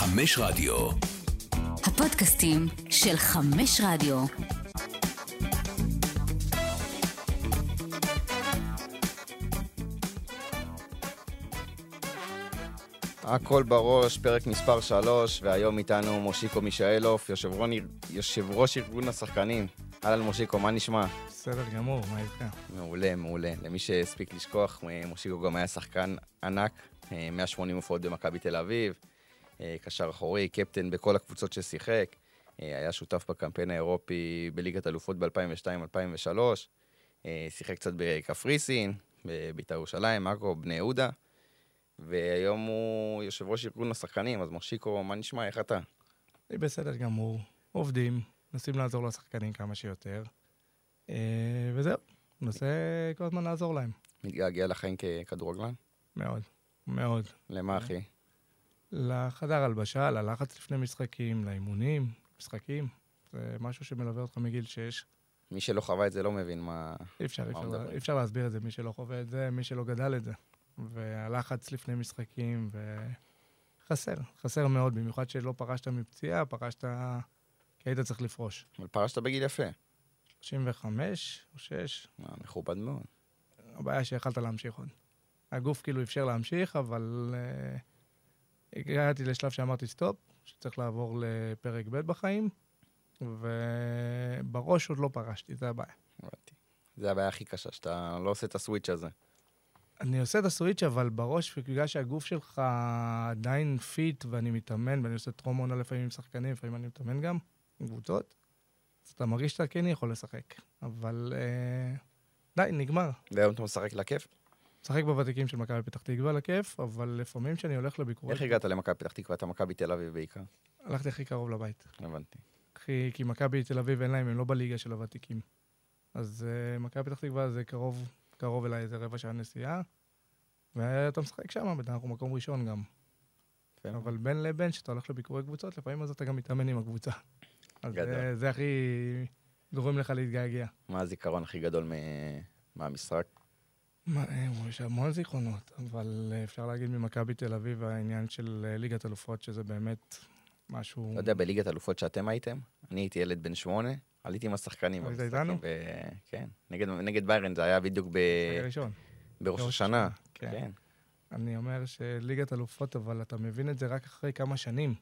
חמש רדיו. הפודקאסטים של חמש רדיו. הכל בראש, פרק מספר 3, והיום איתנו מושיקו מישאלוף, יושב, יושב ראש ארגון השחקנים. אהלן מושיקו, מה נשמע? בסדר גמור, מה איתך? מעולה, מעולה. למי שהספיק לשכוח, מושיקו גם היה שחקן ענק, 180 הופעות במכבי תל אביב, קשר אחורי, קפטן בכל הקבוצות ששיחק, היה שותף בקמפיין האירופי בליגת אלופות ב-2002-2003, שיחק קצת בקפריסין, בבית"ר ירושלים, עכו, בני יהודה. והיום הוא יושב ראש ארגון השחקנים, אז מושיקו, מה נשמע, איך אתה? אני בסדר גמור, עובדים, מנסים לעזור לשחקנים כמה שיותר, אה, וזהו, מנסה כל הזמן לעזור להם. מתגעגע לחיים ככדורגלן? מאוד, מאוד. למה, אחי? לחדר הלבשה, ללחץ לפני משחקים, לאימונים, משחקים. זה משהו שמלווה אותך מגיל 6. מי שלא חווה את זה לא מבין מה... אי אפשר, אי אפשר, אי אפשר להסביר את זה, מי שלא חווה את זה, מי שלא גדל את זה. והלחץ לפני משחקים, וחסר, חסר מאוד, במיוחד שלא פרשת מפציעה, פרשת כי היית צריך לפרוש. אבל פרשת בגיל יפה. 35 או 6. מכובד מאוד. הבעיה שיכלת להמשיך עוד. הגוף כאילו אפשר להמשיך, אבל uh, הגעתי לשלב שאמרתי סטופ, שצריך לעבור לפרק ב' בחיים, ובראש עוד לא פרשתי, זה הבעיה. הבנתי. זה הבעיה הכי קשה, שאתה לא עושה את הסוויץ' הזה. אני עושה את הסוויץ', אבל בראש, בגלל שהגוף שלך עדיין fit, ואני מתאמן, ואני עושה טרום לפעמים עם שחקנים, לפעמים אני מתאמן גם, עם קבוצות, אז אתה מרגיש שאתה כן יכול לשחק. אבל אה, די, נגמר. והיום אתה משחק לכיף? משחק בוותיקים של מכבי פתח תקווה לכיף, אבל לפעמים כשאני הולך לביקורות... איך הגעת למכבי פתח תקווה? אתה מכבי תל אביב בעיקר. הלכתי הכי קרוב לבית. הבנתי. כי, כי מכבי תל אביב אין להם, הם לא בליגה של הוותיקים. אז אה, מכבי פתח תקווה זה קרוב קרוב אליי איזה רבע שעה נסיעה, ואתה משחק שם, אנחנו מקום ראשון גם. כן. אבל בין לבין, כשאתה הולך לביקורי קבוצות, לפעמים אז אתה גם מתאמן עם הקבוצה. אז זה, זה הכי גורם לך להתגעגע. מה הזיכרון הכי גדול מהמשחק? אה, יש המון זיכרונות, אבל אפשר להגיד ממכבי תל אביב, העניין של אה, ליגת אלופות, שזה באמת משהו... אתה יודע, בליגת אלופות שאתם הייתם, אני הייתי ילד בן שמונה, עליתי עם השחקנים. היית איתנו? כן, נגד, ביירן, זה היה בדיוק ב... בראש השנה. כן. כן. אני אומר שליגת אלופות, אבל אתה מבין את זה רק אחרי כמה שנים,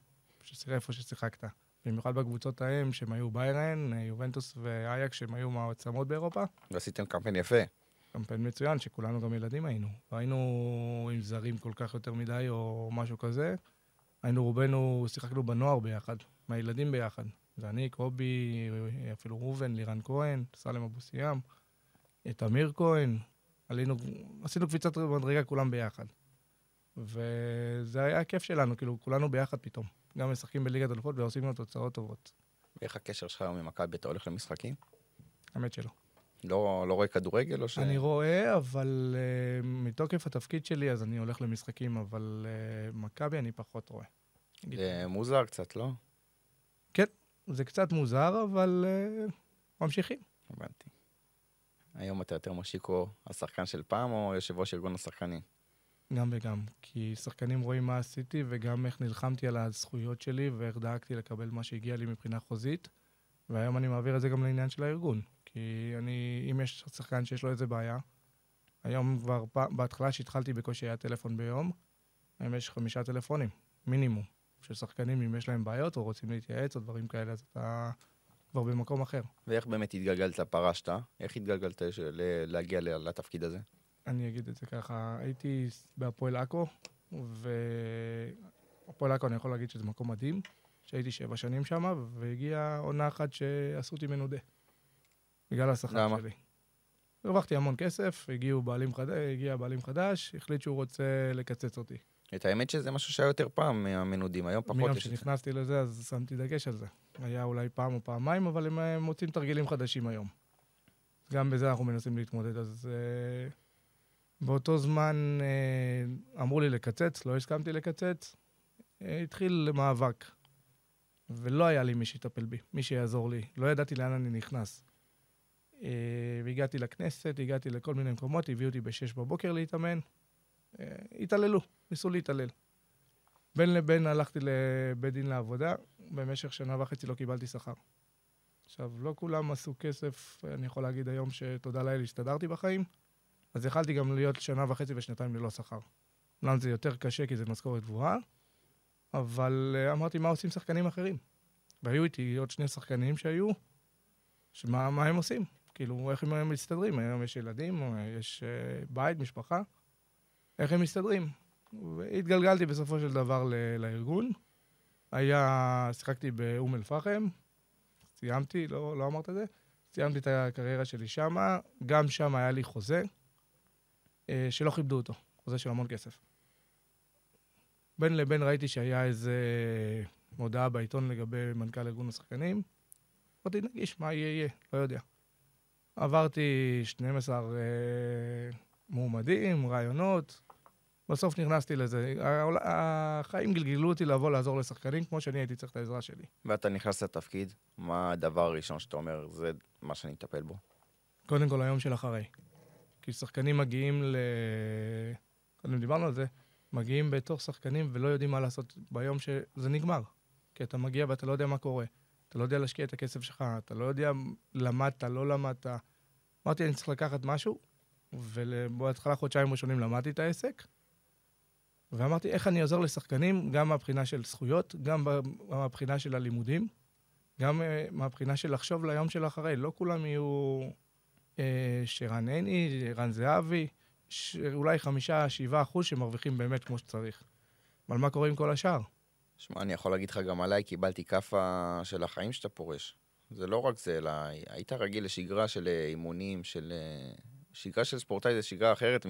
איפה ששיחקת. במיוחד בקבוצות ההם, שהם היו ביירן, יובנטוס ואייק, שהם היו מעצמות באירופה. ועשיתם קמפיין יפה. קמפיין מצוין, שכולנו גם ילדים היינו. לא היינו עם זרים כל כך יותר מדי, או משהו כזה. היינו רובנו, שיחקנו בנוער ביחד, מהילדים ביחד. זה אני, קובי, אפילו ראובן, לירן כהן, סלם אבו סיאם, תמיר כהן, עלינו, עשינו קפיצת מדרגה כולם ביחד. וזה היה הכיף שלנו, כאילו, כולנו ביחד פתאום. גם משחקים בליגת אלופות ועושים לנו תוצאות טובות. ואיך הקשר שלך היום עם מכבי? אתה הולך למשחקים? האמת שלא. לא, לא רואה כדורגל או ש... אני רואה, אבל uh, מתוקף התפקיד שלי, אז אני הולך למשחקים, אבל uh, מכבי אני פחות רואה. זה מוזר קצת, לא? כן, זה קצת מוזר, אבל uh, ממשיכים. הבנתי. היום אתה יותר מושיקו השחקן של פעם, או יושב ראש ארגון השחקנים? גם וגם. כי שחקנים רואים מה עשיתי, וגם איך נלחמתי על הזכויות שלי, ואיך דאגתי לקבל מה שהגיע לי מבחינה חוזית. והיום אני מעביר את זה גם לעניין של הארגון. כי אני, אם יש שחקן שיש לו איזה בעיה, היום כבר, בהתחלה שהתחלתי בקושי היה טלפון ביום, היום יש חמישה טלפונים, מינימום. של שחקנים, אם יש להם בעיות או רוצים להתייעץ או דברים כאלה, אז אתה כבר במקום אחר. ואיך באמת התגלגלת, פרשת? איך התגלגלת להגיע לתפקיד הזה? אני אגיד את זה ככה, הייתי בהפועל עכו, והפועל עכו, אני יכול להגיד שזה מקום מדהים, שהייתי שבע שנים שם, והגיעה עונה אחת שעשו אותי מנודה. בגלל השכר שלי. הרווחתי המון כסף, הגיעו בעלים חדש, הגיע בעלים חדש, החליט שהוא רוצה לקצץ אותי. את האמת שזה משהו שהיה יותר פעם מהמנודים, היום פחות. מיום שנכנסתי לזה, אז שמתי דגש על זה. היה אולי פעם או פעמיים, אבל הם מוצאים תרגילים חדשים היום. גם בזה אנחנו מנסים להתמודד. אז uh, באותו זמן uh, אמרו לי לקצץ, לא הסכמתי לקצץ. Uh, התחיל מאבק. ולא היה לי מי שיטפל בי, מי שיעזור לי. לא ידעתי לאן אני נכנס. Uh, והגעתי לכנסת, הגעתי לכל מיני מקומות, הביאו אותי ב-6 בבוקר להתאמן. התעללו, ניסו להתעלל. בין לבין הלכתי לבית דין לעבודה, במשך שנה וחצי לא קיבלתי שכר. עכשיו, לא כולם עשו כסף, אני יכול להגיד היום שתודה לאל הסתדרתי בחיים, אז יכלתי גם להיות שנה וחצי ושנתיים ללא שכר. אומנם זה יותר קשה כי זו משכורת גבוהה, אבל uh, אמרתי, מה עושים שחקנים אחרים? והיו איתי עוד שני שחקנים שהיו, שמה מה הם עושים? כאילו, איך הם מסתדרים? היום יש ילדים, יש uh, בית, משפחה, איך הם מסתדרים? והתגלגלתי בסופו של דבר ל- לארגון. היה, שיחקתי באום אל-פחם, סיימתי, לא, לא אמרת את זה, סיימתי את הקריירה שלי שמה, גם שם היה לי חוזה, אה, שלא כיבדו אותו, חוזה של המון כסף. בין לבין ראיתי שהיה איזה מודעה בעיתון לגבי מנכ"ל ארגון השחקנים, אמרתי, נגיש, מה יהיה יהיה, לא יודע. עברתי 12 אה, מועמדים, רעיונות, בסוף נכנסתי לזה. החיים גלגלו אותי לבוא לעזור לשחקנים כמו שאני הייתי צריך את העזרה שלי. ואתה נכנס לתפקיד, מה הדבר הראשון שאתה אומר, זה מה שאני אטפל בו? קודם כל היום של אחרי. כי שחקנים מגיעים ל... קודם דיברנו על זה, מגיעים בתור שחקנים ולא יודעים מה לעשות ביום שזה נגמר. כי אתה מגיע ואתה לא יודע מה קורה. אתה לא יודע להשקיע את הכסף שלך, אתה לא יודע למדת, לא למדת. אמרתי, אני צריך לקחת משהו, ובהתחלה חודשיים ראשונים למדתי את העסק, ואמרתי, איך אני עוזר לשחקנים, גם מהבחינה של זכויות, גם מהבחינה של הלימודים, גם אה, מהבחינה של לחשוב ליום של אחרי. לא כולם יהיו אה, שרן עיני, רן זהבי, אולי חמישה, שבעה אחוז שמרוויחים באמת כמו שצריך. אבל מה קורה עם כל השאר? שמע, אני יכול להגיד לך גם עליי, קיבלתי כאפה של החיים שאתה פורש. זה לא רק זה, אלא היית רגיל לשגרה של אה, אימונים, של... אה, שגרה של ספורטאי זה שגרה אחרת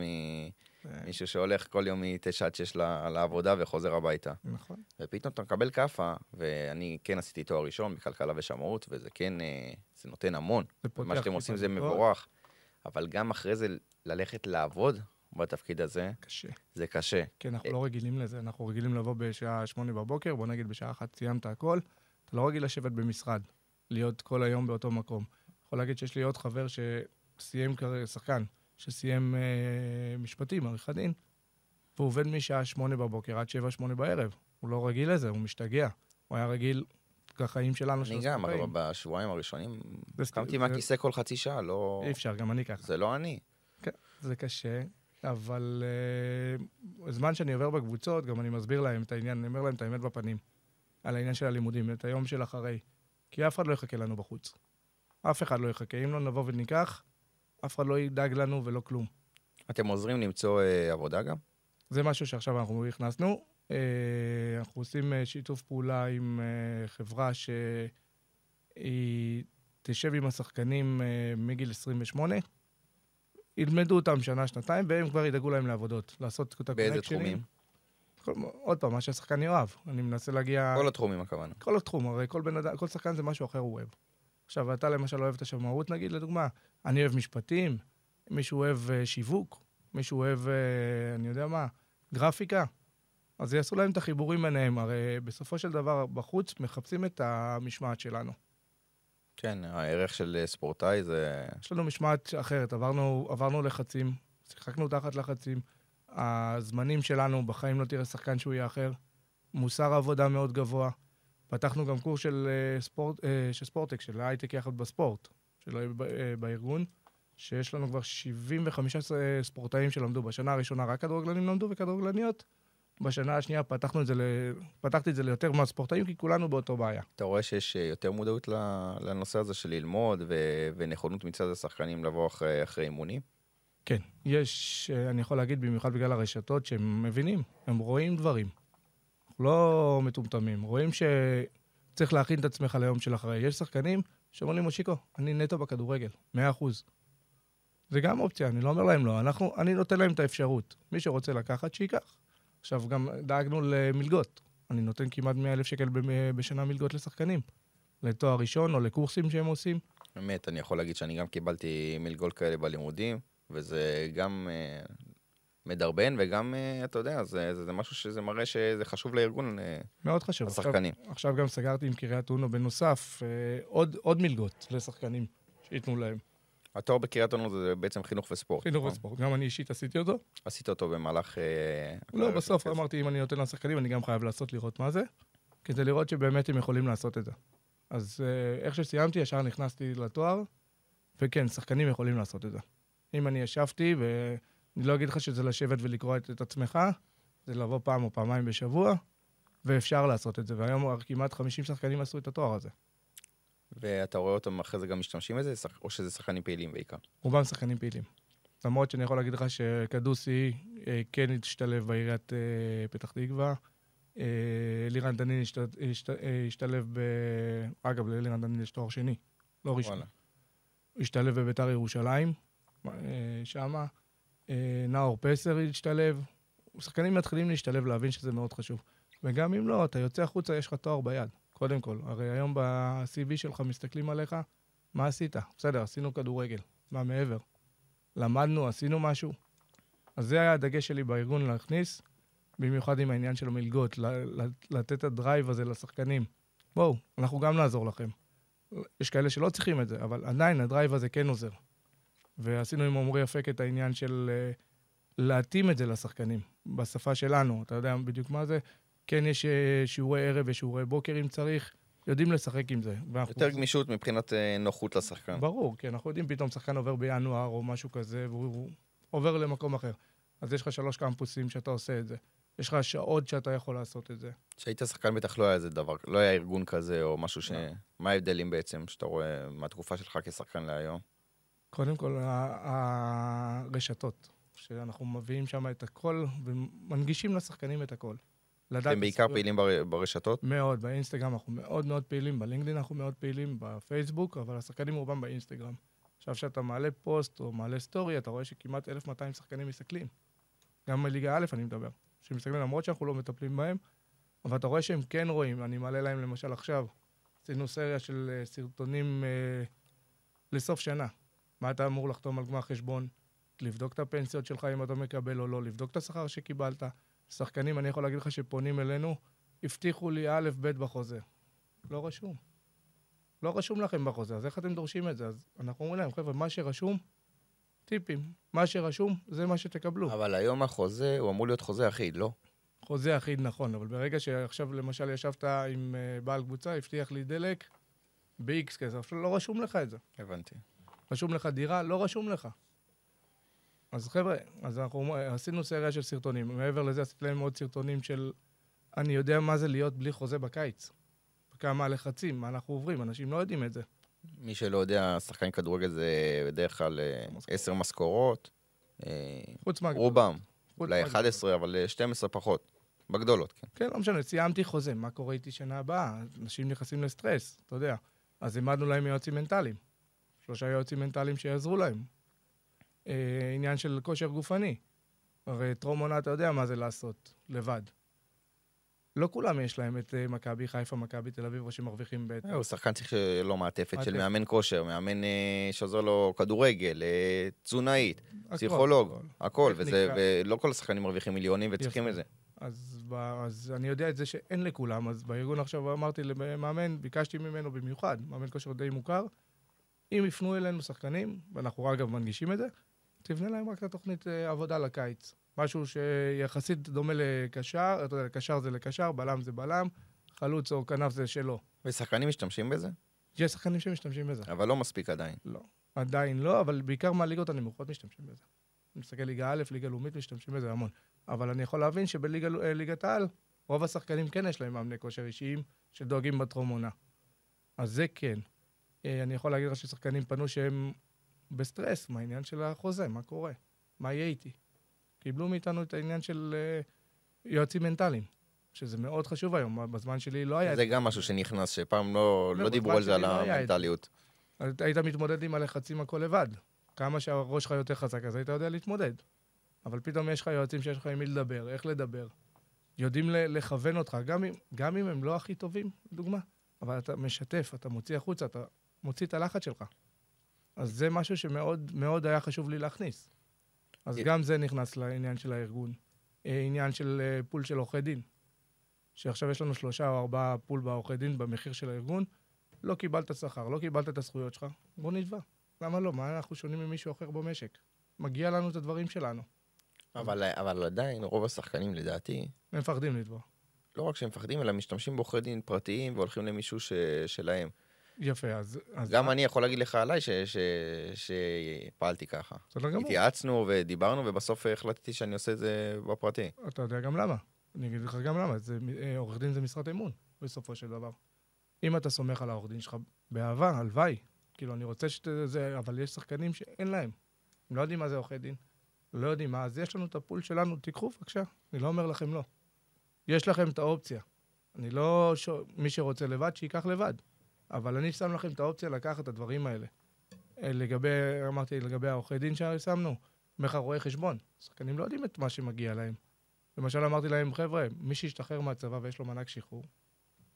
ממישהו שהולך כל יום מ-9 עד 6 ל- לעבודה וחוזר הביתה. נכון. ופתאום אתה מקבל כאפה, ואני כן עשיתי תואר ראשון בכלכלה ושמאות, וזה כן, אה, זה נותן המון. מה שאתם עושים זה. מבורך. אבל גם אחרי זה ללכת לעבוד בתפקיד הזה, קשה. זה קשה. כי אנחנו לא רגילים לזה, אנחנו רגילים לבוא בשעה שמונה בבוקר, בוא נגיד בשעה אחת סיימת הכל, אתה לא רגיל לשבת במשרד, להיות כל היום באותו מקום. יכול להגיד שיש לי עוד חבר שסיים כרגע, שחקן, שסיים אה, משפטים, עריכת דין, והוא עובד משעה שמונה בבוקר עד שבע, שמונה בערב. הוא לא רגיל לזה, הוא משתגע. הוא היה רגיל לחיים שלנו, של אני גם, אבל הספורטאים. בשבועיים הראשונים קמתי מהכיסא כל חצי שעה, לא... אי אפשר, גם אני ככה. זה לא אני. זה קשה, אבל uh, זמן שאני עובר בקבוצות, גם אני מסביר להם את העניין, אני אומר להם את האמת בפנים, על העניין של הלימודים, את היום של אחרי. כי אף אחד לא יחכה לנו בחוץ. אף אחד לא יחכה. אם לא נבוא וניקח, אף אחד לא ידאג לנו ולא כלום. אתם עוזרים למצוא אה, עבודה גם? זה משהו שעכשיו אנחנו הכנסנו. Uh, אנחנו עושים uh, שיתוף פעולה עם uh, חברה שהיא תשב עם השחקנים uh, מגיל 28, ילמדו אותם שנה, שנתיים, והם כבר ידאגו להם לעבודות, לעשות את באיזה הקונקשנים. תחומים? כל, עוד פעם, מה שהשחקן יאהב. אני מנסה להגיע... כל התחומים הכוונה. כל התחום, הרי כל בן אדם, כל שחקן זה משהו אחר הוא אוהב. עכשיו, אתה למשל אוהב את השמאות, נגיד, לדוגמה, אני אוהב משפטים, מישהו אוהב uh, שיווק, מישהו אוהב, uh, אני יודע מה, גרפיקה. אז יעשו להם את החיבורים ביניהם, הרי בסופו של דבר, בחוץ מחפשים את המשמעת שלנו. כן, הערך של אה, ספורטאי זה... יש לנו משמעת אחרת, עברנו, עברנו לחצים, שיחקנו תחת לחצים. הזמנים שלנו, בחיים לא תראה שחקן שהוא יהיה אחר. מוסר עבודה מאוד גבוה. פתחנו גם קורס של, אה, ספורט, אה, של ספורטק, של הייטק יחד בספורט, של, בארגון, שיש לנו כבר 75 ספורטאים שלמדו. בשנה הראשונה רק כדורגלנים למדו וכדורגלניות. בשנה השנייה פתחנו את זה, ל... פתחתי את זה ליותר מהספורטאים, כי כולנו באותו בעיה. אתה רואה שיש אה, יותר מודעות לנושא הזה של ללמוד ו- ונכונות מצד השחקנים לבוא אחרי, אחרי אימונים? כן, יש, אה, אני יכול להגיד, במיוחד בגלל הרשתות, שהם מבינים, הם רואים דברים. לא מטומטמים, רואים שצריך להכין את עצמך ליום של אחרי. יש שחקנים שאומרים לי, מושיקו, אני נטו בכדורגל, 100%. זה גם אופציה, אני לא אומר להם לא, אנחנו, אני נותן להם את האפשרות. מי שרוצה לקחת, שייקח. עכשיו, גם דאגנו למלגות. אני נותן כמעט 100 אלף שקל ב- בשנה מלגות לשחקנים. לתואר ראשון או לקורסים שהם עושים. באמת, אני יכול להגיד שאני גם קיבלתי מלגות כאלה בלימודים, וזה גם אה, מדרבן, וגם, אה, אתה יודע, זה, זה, זה משהו שזה מראה שזה חשוב לארגון, אה, מאוד חשוב. עכשיו- השחקנים. עכשיו גם סגרתי עם קריית אונו בנוסף אה, עוד, עוד מלגות לשחקנים שייתנו להם. התואר בקריית אונו זה בעצם חינוך וספורט. חינוך נכון? וספורט. גם אני אישית עשיתי אותו. עשית אותו במהלך... אה, לא, בסוף. אמרתי, אם אני נותן לשחקנים, אני גם חייב לעשות, לראות מה זה, כדי לראות שבאמת הם יכולים לעשות את זה. אז אה, איך שסיימתי, ישר נכנסתי לתואר, וכן, שחקנים יכולים לעשות את זה. אם אני ישבתי, ואני לא אגיד לך שזה לשבת ולקרוא את, את עצמך, זה לבוא פעם או פעמיים בשבוע, ואפשר לעשות את זה. והיום כמעט 50 שחקנים עשו את התואר הזה. ואתה רואה אותם אחרי זה גם משתמשים בזה, או שזה שחקנים פעילים בעיקר? רובם שחקנים פעילים. למרות שאני יכול להגיד לך שקדוסי אה, כן השתלב בעיריית אה, פתח תקווה. אה, אלירן דנין השת, השת, השתלב ב... אגב, לאלירן דנין יש תואר שני, לא ראשון. הוא השתלב בביתר ירושלים, שמה. נאור פסר השתלב. שחקנים מתחילים להשתלב, להבין שזה מאוד חשוב. וגם אם לא, אתה יוצא החוצה, יש לך תואר ביד. קודם כל, הרי היום ב-CV שלך מסתכלים עליך, מה עשית? בסדר, עשינו כדורגל. מה מעבר? למדנו, עשינו משהו. אז זה היה הדגש שלי בארגון להכניס, במיוחד עם העניין של המלגות, לתת את ה drive הזה לשחקנים. בואו, אנחנו גם נעזור לכם. יש כאלה שלא צריכים את זה, אבל עדיין ה drive הזה כן עוזר. ועשינו עם עמרי אפק את העניין של אה, להתאים את זה לשחקנים, בשפה שלנו, אתה יודע בדיוק מה זה. כן, יש אה, שיעורי ערב ושיעורי בוקר אם צריך, יודעים לשחק עם זה. ואנחנו- יותר גמישות מבחינת אה, נוחות לשחקן. ברור, כן, אנחנו יודעים פתאום שחקן עובר בינואר או משהו כזה, והוא עובר למקום אחר. אז יש לך שלוש קמפוסים שאתה עושה את זה. יש לך שעות שאתה יכול לעשות את זה. כשהיית שחקן בטח לא היה איזה דבר, לא היה ארגון כזה או משהו ש... לא. מה ההבדלים בעצם שאתה רואה מהתקופה שלך כשחקן להיום? קודם כל, הרשתות, שאנחנו מביאים שם את הכל ומנגישים לשחקנים את הכל. לדעת אתם את בעיקר. פעילים בר- ברשתות? מאוד, באינסטגרם אנחנו מאוד מאוד פעילים, בלינקדאין אנחנו מאוד פעילים, בפייסבוק, אבל השחקנים רובם באינסטגרם. עכשיו, כשאתה מעלה פוסט או מעלה סטורי, אתה רואה שכמעט 1,200 שחקנים מסתכלים. גם בליגה א' אני מדבר. שמסתכלים למרות שאנחנו לא מטפלים בהם, אבל אתה רואה שהם כן רואים. אני מעלה להם למשל עכשיו, עשינו סריה של אה, סרטונים אה, לסוף שנה. מה אתה אמור לחתום על גמר חשבון, לבדוק את הפנסיות שלך אם אתה מקבל או לא, לבדוק את השכר שקיבלת. שחקנים, אני יכול להגיד לך שפונים אלינו, הבטיחו לי א', ב' בחוזה. לא רשום. לא רשום לכם בחוזה, אז איך אתם דורשים את זה? אז אנחנו אומרים להם, חבר'ה, מה שרשום, טיפים. מה שרשום, זה מה שתקבלו. אבל היום החוזה, הוא אמור להיות חוזה אחיד, לא? חוזה אחיד נכון, אבל ברגע שעכשיו למשל ישבת עם אה, בעל קבוצה, הבטיח לי דלק ב-X כסף, לא רשום לך את זה. הבנתי. רשום לך דירה, לא רשום לך. אז חבר'ה, אז אנחנו עשינו סריה של סרטונים. מעבר לזה עשיתי להם עוד סרטונים של אני יודע מה זה להיות בלי חוזה בקיץ. כמה הלחצים, מה אנחנו עוברים, אנשים לא יודעים את זה. מי שלא יודע, שחקן כדורגל זה בדרך כלל אה. עשר משכורות. אה, חוץ מה... רובם. אולי מה- 11, אבל אה, 12 פחות. בגדולות, כן. כן, לא משנה, סיימתי חוזה, מה קורה איתי שנה הבאה? אנשים נכנסים לסטרס, אתה יודע. אז העמדנו להם יועצים מנטליים. שלושה יועצים מנטליים שיעזרו להם. אה, עניין של כושר גופני. הרי טרום עונה, אתה יודע מה זה לעשות, לבד. לא כולם יש להם את אה, מכבי חיפה, מכבי תל אביב, או שמרוויחים בית. הוא שחקן צריך שיהיה לו מעטפת של. מאמן כושר, מאמן אה, שעוזר לו כדורגל, אה, תזונאית, פסיכולוג, הכל. ולא כל השחקנים מרוויחים מיליונים וצריכים. את זה. אז אני יודע את זה שאין לכולם, אז בארגון עכשיו אמרתי למאמן, ביקשתי ממנו במיוחד, מאמן כושר די מוכר, אם יפנו אלינו שחקנים, ואנחנו אגב מנגישים את זה, תבנה להם רק את התוכנית אה, עבודה לקיץ. משהו שיחסית דומה לקשר, אתה יודע, קשר זה לקשר, בלם זה בלם, חלוץ או כנף זה שלו. ושחקנים משתמשים בזה, יש שחקנים שמשתמשים בזה. אבל לא מספיק עדיין. לא. עדיין לא, אבל בעיקר מהליגות הנמוכות משתמשים בזה. אני מסתכל ליגה א', ליגה לאומית, משתמשים בזה המון. אבל אני יכול להבין שבליגת העל, רוב השחקנים כן יש להם מאמני כושר אישיים שדואגים בטרום עונה. אז זה כן. אה, אני יכול להגיד לך ששחקנים פנו שהם בסטרס מהעניין של החוזה, מה קורה? מה יהיה איתי? קיבלו מאיתנו את העניין של אה, יועצים מנטליים, שזה מאוד חשוב היום, בזמן שלי לא היה... זה גם משהו שנכנס, שפעם לא לא, לא דיברו על זה, על לא. המנטליות. אז היית מתמודד עם הלחצים הכל לבד. כמה שהראש שלך יותר חזק, אז היית יודע להתמודד. אבל פתאום יש לך יועצים שיש לך עם מי לדבר, איך לדבר. יודעים לכוון אותך, גם אם, גם אם הם לא הכי טובים, לדוגמה, אבל אתה משתף, אתה מוציא החוצה, אתה מוציא את הלחץ שלך. אז זה משהו שמאוד מאוד היה חשוב לי להכניס. אז י- גם זה נכנס לעניין של הארגון. אה, עניין של אה, pool של עורכי דין. שעכשיו יש לנו שלושה או ארבעה pool בעורכי דין במחיר של הארגון, לא קיבלת שכר, לא קיבלת את הזכויות שלך, בוא נתבע. למה לא? מה אנחנו שונים ממישהו אחר במשק? מגיע לנו את הדברים שלנו. אבל, אבל עדיין, רוב השחקנים, לדעתי, הם מפחדים לתבוע. לא רק שהם מפחדים, אלא משתמשים בעורכי דין פרטיים והולכים למישהו ש... שלהם. יפה, אז... אז גם אני יכול להגיד לך עליי ש... ש... שפעלתי ככה. בסדר גמור. התייעצנו ודיברנו, ובסוף החלטתי שאני עושה את זה בפרטי. אתה יודע גם למה. אני אגיד לך גם למה. זה, אה, עורך דין זה משרת אמון, בסופו של דבר. אם אתה סומך על העורך דין שלך באהבה, הלוואי. כאילו, אני רוצה שזה... אבל יש שחקנים שאין להם. הם לא יודעים מה זה עורכי דין. לא יודעים מה, אז יש לנו את הפול שלנו, תיקחו בבקשה. אני לא אומר לכם לא. יש לכם את האופציה. אני לא... ש... מי שרוצה לבד, שייקח לבד. אבל אני שם לכם את האופציה לקחת את הדברים האלה. אה, לגבי, אמרתי, לגבי העורכי דין ששמנו, אומר לך רואה חשבון. שחקנים לא יודעים את מה שמגיע להם. למשל, אמרתי להם, חבר'ה, מי שישתחרר מהצבא ויש לו מענק שחרור,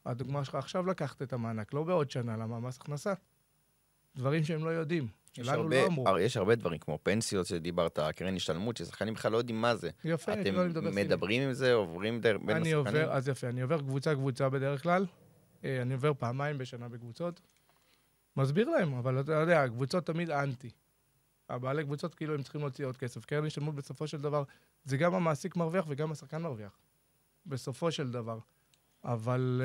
הדוגמה שלך עכשיו לקחת את המענק, לא בעוד שנה, למה מס הכנסה. דברים שהם לא יודעים. יש הרבה, לא אמרו. יש הרבה דברים, כמו פנסיות שדיברת, קרן השתלמות, ששחקנים בכלל לא יודעים מה זה. יפה, אתם לא. מדברים עם זה, עוברים דר... בין אני השחקנים? אז יפה, אני עובר קבוצה-קבוצה בדרך כלל. אה, אני עובר פעמיים בשנה בקבוצות. מסביר להם, אבל אתה יודע, הקבוצות תמיד אנטי. הבעלי קבוצות כאילו הם צריכים להוציא עוד כסף. קרן השתלמות בסופו של דבר, זה גם המעסיק מרוויח וגם השחקן מרוויח. בסופו של דבר. אבל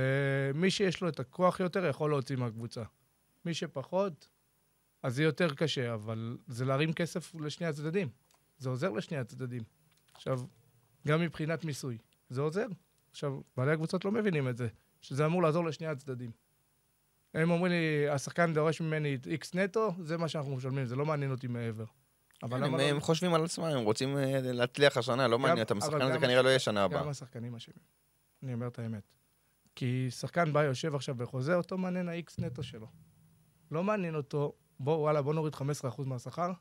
uh, מי שיש לו את הכוח יותר יכול להוציא מהקבוצה. מי שפחות, אז זה יותר קשה, אבל זה להרים כסף לשני הצדדים. זה עוזר לשני הצדדים. עכשיו, גם מבחינת מיסוי, זה עוזר. עכשיו, בעלי הקבוצות לא מבינים את זה, שזה אמור לעזור לשני הצדדים. הם אומרים לי, השחקן דורש ממני איקס נטו, זה מה שאנחנו משלמים, זה לא מעניין אותי מעבר. אבל הם, לא- הם חושבים על עצמם, הם רוצים אה, להצליח השנה, לא מעניין אותם, השחקן הזה גם כנראה לא יהיה שנה הבאה. גם השחקנים אשמים. אני אומר את האמת. כי שחקן בא, יושב עכשיו בחוזה, אותו מעניין ה-X נטו שלו. לא מעניין אותו, בוא, וואלה, בוא נוריד 15% מהשכר,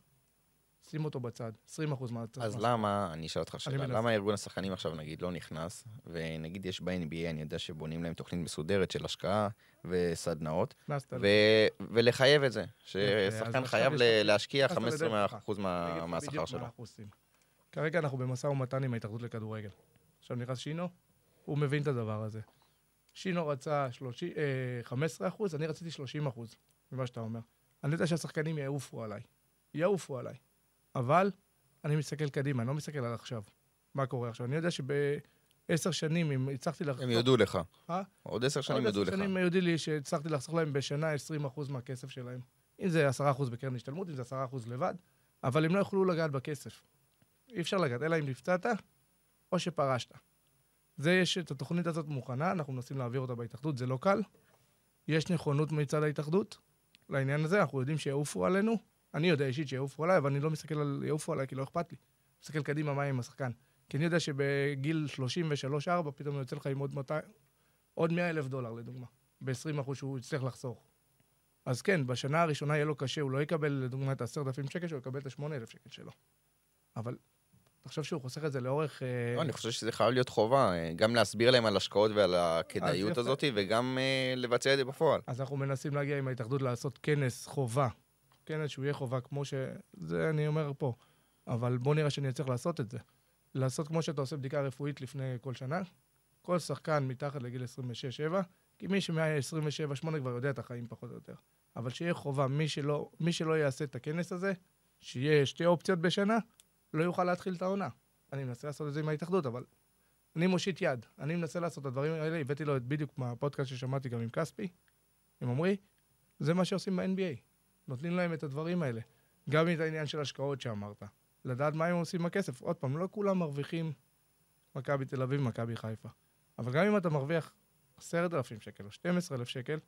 שים אותו בצד, 20% מהשכר. אז למה, אני אשאל אותך שאלה. למה ארגון השחקנים עכשיו נגיד לא נכנס, ונגיד יש ב-NBA, אני יודע שבונים להם תוכנית מסודרת של השקעה וסדנאות, ולחייב את זה, ששחקן חייב להשקיע נכנסת 15% לדרך מה- אני אגיד לך מהשכר שלו. כרגע אנחנו במשא ומתן עם ההתאחדות לכדורגל. עכשיו נכנס שינו, הוא מבין את הדבר הזה. שינו רצה 30, אה, 15 אחוז, אני רציתי 30 אחוז, ממה שאתה אומר. אני יודע שהשחקנים יעופו עליי. יעופו עליי. אבל אני מסתכל קדימה, אני לא מסתכל על עכשיו. מה קורה עכשיו? אני יודע שבעשר שנים, אם הצלחתי לחסוך... הם יודו לך. אה? עוד עשר שנים עוד יודו עשר לך. שנים יודו לי שהצלחתי לחסוך להם בשנה 20% מהכסף שלהם. אם זה 10% בקרן השתלמות, אם זה 10% לבד, אבל הם לא יוכלו לגעת בכסף. אי אפשר לגעת, אלא אם נפצעת או שפרשת. זה, יש את התוכנית הזאת מוכנה, אנחנו מנסים להעביר אותה בהתאחדות, זה לא קל. יש נכונות מצד ההתאחדות לעניין הזה, אנחנו יודעים שיעופו עלינו. אני יודע אישית שיעופו עליי, אבל אני לא מסתכל על יעופו עליי, כי לא אכפת לי. מסתכל קדימה מה עם השחקן. כי אני יודע שבגיל 33-4 פתאום יוצא לך עם עוד 200, עוד 100 אלף דולר לדוגמה, ב-20 אחוז שהוא יצטרך לחסוך. אז כן, בשנה הראשונה יהיה לו קשה, הוא לא יקבל לדוגמה את ה-10,000 שקל שלו, הוא יקבל את ה-8,000 שקל שלו. אבל תחשוב שהוא חוסך את זה לאורך... אה, לא, אני חושב שזה חייב להיות חובה, אה, גם להסביר להם על השקעות ועל הכדאיות. הזאת, וגם אה, לבצע את זה בפועל. אז אנחנו מנסים להגיע עם ההתאחדות לעשות כנס חובה. כנס שהוא יהיה חובה כמו ש... זה אני אומר פה. אבל בוא נראה שאני אצליח לעשות את זה. לעשות כמו שאתה עושה בדיקה רפואית לפני כל שנה. כל שחקן מתחת לגיל 26-7, כי מי שמ-27-8 כבר יודע את החיים פחות או יותר. אבל שיהיה חובה, מי שלא, מי שלא יעשה את הכנס הזה, שיהיה שתי אופציות בשנה, לא יוכל להתחיל את העונה. אני מנסה לעשות את זה עם ההתאחדות, אבל אני מושיט יד. אני מנסה לעשות את הדברים האלה, הבאתי לו את בדיוק מהפודקאסט ששמעתי גם עם כספי, עם עמרי, זה מה שעושים ב-NBA. נותנים להם את הדברים האלה. גם את העניין של השקעות שאמרת. לדעת מה הם עושים עם הכסף. עוד פעם, לא כולם מרוויחים מכבי תל אביב, מכבי חיפה. אבל גם אם אתה מרוויח 10,000 שקל או 12,000 שקל,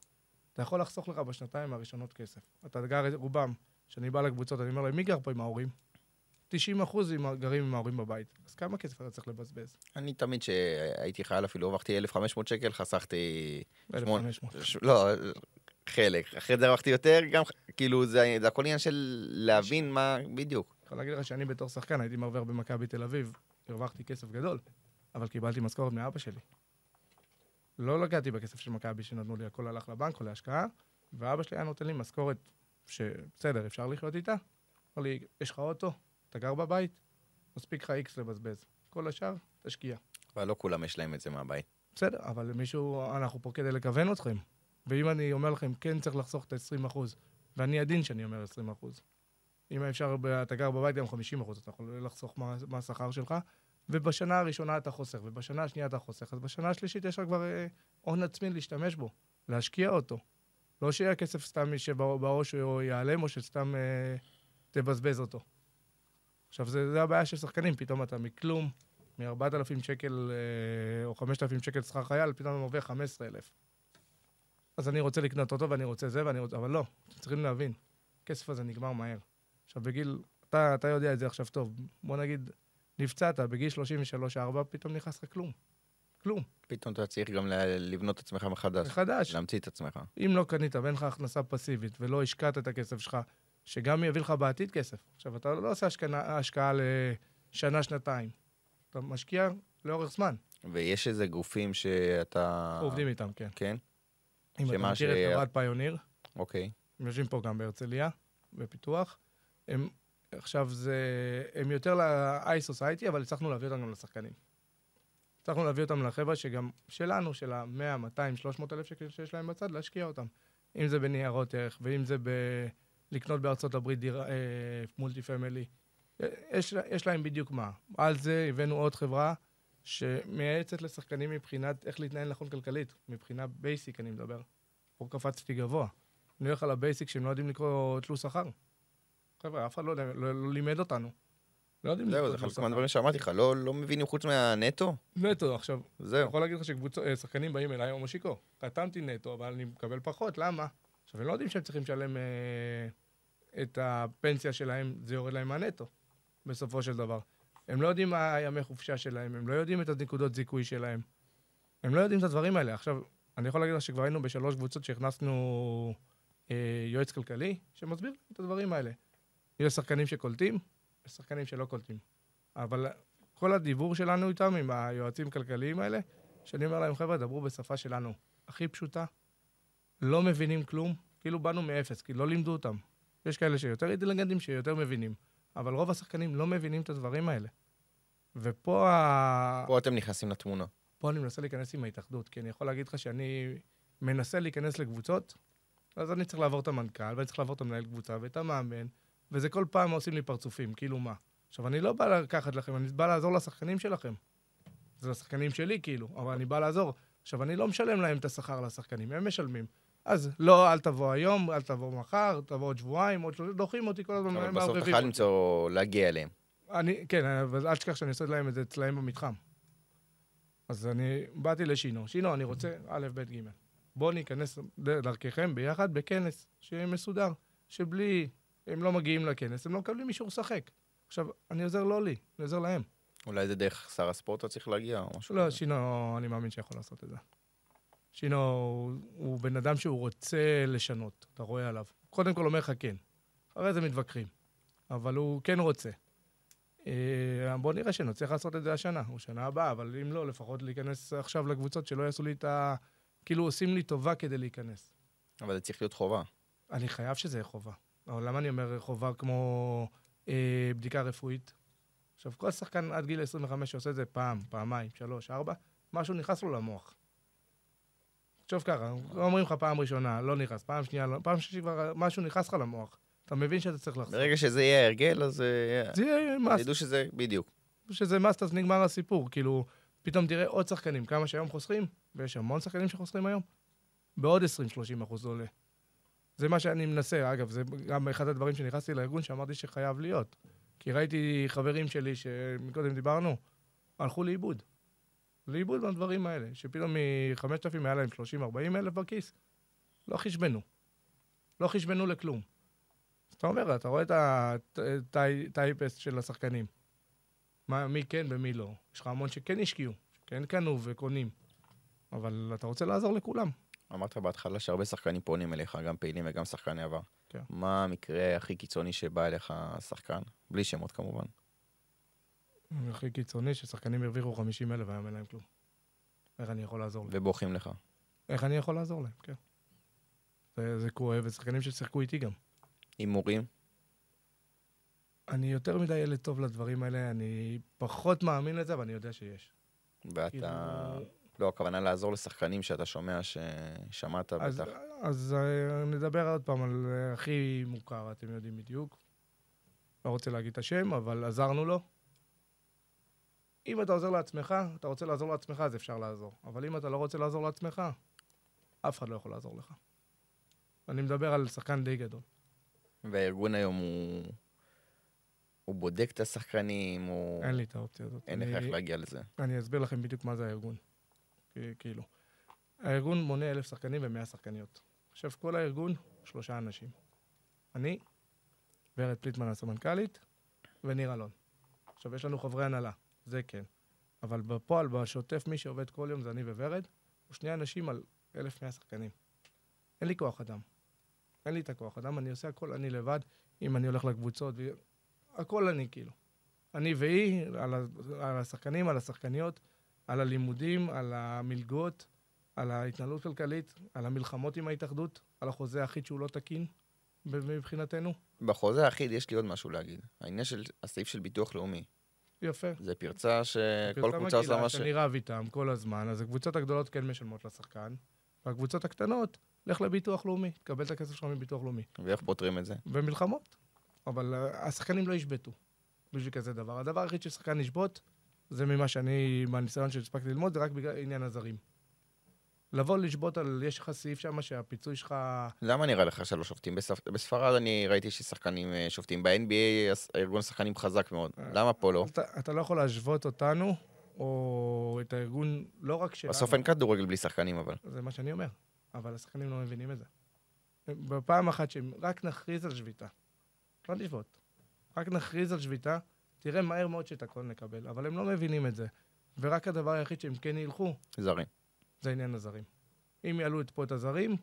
אתה יכול לחסוך לך בשנתיים הראשונות כסף. אתה גר, רובם, כשאני בא לקבוצות, אני אומר להם, מי גר פה עם ההורים? 90 אחוז גרים עם ההורים בבית. אז כמה כסף אתה צריך לבזבז? אני תמיד שהייתי חייל אפילו הרווחתי 1,500 שקל, חסכתי... שמונה- 1,500. ש- לא, חלק. אחרי זה הרווחתי יותר, גם, כאילו, זה, זה הכל עניין של להבין מה, בדיוק. אני יכול להגיד לך שאני בתור שחקן הייתי מרוויח במכבי תל אביב, הרווחתי כסף גדול, אבל קיבלתי משכורת מאבא שלי. לא לגעתי בכסף של מכבי שנתנו לי, הכל הלך לבנק או להשקעה, ואבא שלי היה נותן לי משכורת שבסדר, אפשר לחיות איתה. אמר לי, יש לך אוטו, אתה גר בבית, מספיק לך איקס לבזבז. כל השאר, תשקיע. אבל לא כולם יש להם את זה מהבית. בסדר, אבל מישהו, אנחנו פה כדי לכוון אתכם. ואם אני אומר לכם, כן צריך לחסוך את ה-20%, ואני עדין שאני אומר 20 אחוז. אם אפשר, אתה גר בבית גם 50 אחוז, אתה יכול לחסוך מה- מהשכר שלך, ובשנה הראשונה אתה חוסך, ובשנה השנייה אתה חוסך, אז בשנה השלישית יש לך כבר אה, הון עצמי להשתמש בו, להשקיע אותו. לא שיהיה הכסף סתם מי שבראש או ייעלם, או שסתם אה, תבזבז אותו. עכשיו, זה הבעיה של שחקנים, פתאום אתה מכלום, מ-4,000 שקל אה, או 5,000 שקל שכר חייל, פתאום אתה מרוויח 15,000. אז אני רוצה לקנות אותו ואני רוצה זה ואני רוצה... אבל לא, אתם צריכים להבין, הכסף הזה נגמר מהר. עכשיו, בגיל... אתה, אתה יודע את זה עכשיו טוב. בוא נגיד, נפצעת, בגיל 33-4, פתאום נכנס לך כלום. כלום. פתאום אתה צריך גם לבנות את עצמך מחדש. מחדש. להמציא את עצמך. אם לא קנית ואין לך הכנסה פסיבית ולא השקעת את הכסף שלך, שגם יביא לך בעתיד כסף. עכשיו, אתה לא עושה השקעה, השקעה לשנה, שנתיים. אתה משקיע לאורך זמן. ויש איזה גופים שאתה... עובדים איתם, כן. כן? אם אתה מכיר את חברת פיוניר, אוקיי. הם יושבים פה גם בהרצליה, בפיתוח. הם, עכשיו זה, הם יותר ל-i society, אבל הצלחנו להביא אותם גם לשחקנים. הצלחנו להביא אותם לחבר'ה שגם שלנו, של ה-100, 200, 300 אלף שקל שיש להם בצד, להשקיע אותם. אם זה בניירות ערך, ואם זה ב... לקנות בארצות הברית דירה, אה, multi family. יש, יש להם בדיוק מה. על זה הבאנו עוד חברה שמייעצת לשחקנים מבחינת איך להתנהל נכון כלכלית. מבחינה basic אני מדבר. פה קפצתי גבוה. אני הולך על ה basic שהם לא יודעים לקרוא תלוש שכר. חבר'ה, אף אחד לא, יודע- לא, לא לימד אותנו. לא יודעים זהו, לקרוא זה תלוש חלק מהדברים שאמרתי לך, לא לא מבינים חוץ מהנטו? נטו, עכשיו, אני זהו. יכול להגיד לך ששחקנים באים אליי, או משיקו, חתמתי נטו, אבל אני מקבל פחות, למה? עכשיו, הם לא יודעים שהם צריכים לשלם אה, את הפנסיה שלהם, זה יורד להם מהנטו, בסופו של דבר. הם לא יודעים מה הימי חופשה שלהם, הם לא יודעים את הנקודות זיכוי שלהם. הם לא יודעים את הדברים האלה. עכשיו, אני יכול להגיד לך שכבר היינו בשלוש קבוצות שהכנסנו אה, יועץ כלכלי, שמסביר את הדברים האלה. יש שחקנים שקולטים, יש שחקנים שלא קולטים. אבל כל הדיבור שלנו איתם, עם היועצים הכלכליים האלה, שאני אומר להם, חבר'ה, דברו בשפה שלנו הכי פשוטה, לא מבינים כלום, כאילו באנו מאפס, כי לא לימדו אותם. יש כאלה שיותר אינטליגנטים, שיותר מבינים, אבל רוב השחקנים לא מבינים את הדברים האלה. ופה ה... פה אתם נכנסים לתמונה. פה אני מנסה להיכנס עם ההתאחדות, כי אני יכול להגיד לך שאני מנסה להיכנס לקבוצות, אז אני צריך לעבור את המנכ"ל, ואני צריך לעבור את המנהל קבוצה ואת המאמן, וזה כל פעם עושים לי פרצופים, כאילו מה. עכשיו, אני לא בא לקחת לכם, אני בא לעזור לשחקנים שלכם. זה לשחקנים שלי, כאילו, אבל אני בא לעזור. עכשיו, אני לא משלם להם את השכר לשחקנים, הם משלמים. אז לא, אל תבוא היום, אל תבוא מחר, תבוא עוד שבועיים, עוד שלושה, דוחים אותי כל הזמן, אבל בסוף אתה חייב. למצוא, להגיע אליהם. אני, כן, אבל אל תשכח שאני עושה להם את זה אצלהם במתחם. אז אני באתי לשינו. שינו, אני רוצה א', ב', ג'. בואו ניכנס דרככם ביחד בכנס שיהיה מסודר, שבלי, הם לא מגיעים לכנס, הם לא מקבלים אישור לשחק. עכשיו, אני עוזר לא לי, אני עוזר להם. אולי זה דרך שר הספורט אתה צריך להגיע, או משהו לא, כזה. שינו, אני מאמין שיכול לעשות את זה. שינו הוא, הוא בן אדם שהוא רוצה לשנות, אתה רואה עליו. קודם כל אומר לך כן, אחרי זה מתווכחים, אבל הוא כן רוצה. אה, בוא נראה שנצליח לעשות את זה השנה, או שנה הבאה, אבל אם לא, לפחות להיכנס עכשיו לקבוצות שלא יעשו לי את ה... כאילו עושים לי טובה כדי להיכנס. אבל זה צריך להיות חובה. אני חייב שזה יהיה חובה. אבל למה אני אומר חובה כמו אה, בדיקה רפואית? עכשיו, כל שחקן עד גיל 25 שעושה את זה פעם, פעמיים, שלוש, ארבע, משהו נכנס לו למוח. תחשוב ככה, אומרים לך פעם ראשונה, לא נכנס, פעם שנייה, לא, פעם שלישית כבר משהו נכנס לך למוח. אתה מבין שאתה צריך לחזור. ברגע שזה יהיה הרגל, אז אה, זה יהיה מס, תדעו שזה, בדיוק. שזה מס, אז נגמר הסיפור. כאילו, פתאום תראה עוד שחקנים, כמה שהיום חוסכים, ויש המון שחקנים שחוסכים היום, בעוד 20-30 אחוז עולה. זה מה שאני מנסה. אגב, זה גם אחד הדברים שנכנסתי לארגון, שאמרתי שחייב להיות. כי ראיתי חברים שלי, שמקודם דיברנו, הלכו לאיבוד. לאיבוד מהדברים האלה, שפתאום מ-5,000 היה להם 30-40 אלף בכיס, לא חשבנו. לא חשבנו לכלום. אתה אומר, אתה רואה את הטייפסט של השחקנים. מה, מי כן ומי לא. יש לך המון שכן השקיעו, שכן קנו וקונים, אבל אתה רוצה לעזור לכולם. אמרת בהתחלה שהרבה שחקנים פונים אליך, גם פעילים וגם שחקני עבר. כן. מה המקרה הכי קיצוני שבא אליך שחקן? בלי שמות כמובן. הכי קיצוני, ששחקנים הרוויחו 50 אלף והיום אין להם כלום. איך אני יכול לעזור להם? ובוכים לך. איך אני יכול לעזור להם, כן. זה, זה כואב, ושחקנים ששיחקו איתי גם. הימורים? אני יותר מדי ילד טוב לדברים האלה, אני פחות מאמין לזה, אבל אני יודע שיש. כאילו, ואתה... לא, הכוונה לעזור לשחקנים שאתה שומע ששמעת אז, בטח. אז אה, נדבר עוד פעם על אה, הכי מוכר, אתם יודעים בדיוק. לא רוצה להגיד את השם, אבל עזרנו לו. אם אתה עוזר לעצמך, אתה רוצה לעזור לעצמך, אז אפשר לעזור. אבל אם אתה לא רוצה לעזור לעצמך, אף אחד לא יכול לעזור לך. אני מדבר על שחקן די גדול. והארגון היום הוא... הוא בודק את השחקנים, הוא... אין לי את האופציה הזאת. אין לך איך להגיע לזה. אני אסביר לכם בדיוק מה זה הארגון. כאילו. הארגון מונה אלף שחקנים ומאה שחקניות. עכשיו, כל הארגון, שלושה אנשים. אני, ורד פליטמן הסמנכ"לית, וניר אלון. עכשיו, יש לנו חברי הנהלה, זה כן. אבל בפועל, בשוטף, מי שעובד כל יום זה אני וורד, הוא שני אנשים על אלף מאה שחקנים. אין לי כוח אדם. אין לי את הכוח אדם, אני עושה הכל אני לבד, אם אני הולך לקבוצות, ו... הכל אני כאילו. אני והיא, על. על השחקנים, על השחקניות, על הלימודים, על המלגות, על ההתנהלות כלכלית, על המלחמות עם ההתאחדות, על החוזה האחיד שהוא לא תקין מבחינתנו. בחוזה האחיד יש לי עוד משהו להגיד. העניין של הסעיף של ביטוח לאומי. יפה. זה פרצה שכל פרצה קבוצה עושה מגעילה מה ש... שאני רב איתם כל הזמן, אז הקבוצות הגדולות כן משלמות לשחקן, והקבוצות הקטנות, לך לביטוח לאומי, תקבל את הכסף שלך מביטוח לאומי. ואיך פותרים את זה? במלחמות. אבל uh, השחקנים לא ישבתו בשביל כזה דבר. הדבר היחיד ששחקן ישבות, זה ממה שאני, מהניסיון שהספקתי ללמוד, זה רק בגלל עניין הזרים. לבוא לשבות על, יש לך סעיף שם שהפיצוי שלך... למה נראה לך שלא שופטים? בספ... בספרד אני ראיתי ששחקנים אה, שופטים. ב-NBA ארגון שחקנים חזק מאוד. אה, למה פה לא? אתה, אתה לא יכול להשוות אותנו, או את הארגון, לא רק שלנו. בסוף אין כדורגל בלי שחקנים, אבל. זה מה שאני אומר. אבל השחקנים לא מבינים את זה. בפעם אחת שהם רק נכריז על שביתה, לא נשבות, רק נכריז על שביתה, תראה מהר מאוד שאת הכל נקבל. אבל הם לא מבינים את זה. ורק הדבר היחיד שהם כן ילכו, זרים. זה עניין הזרים. אם יעלו את פה את הזרים,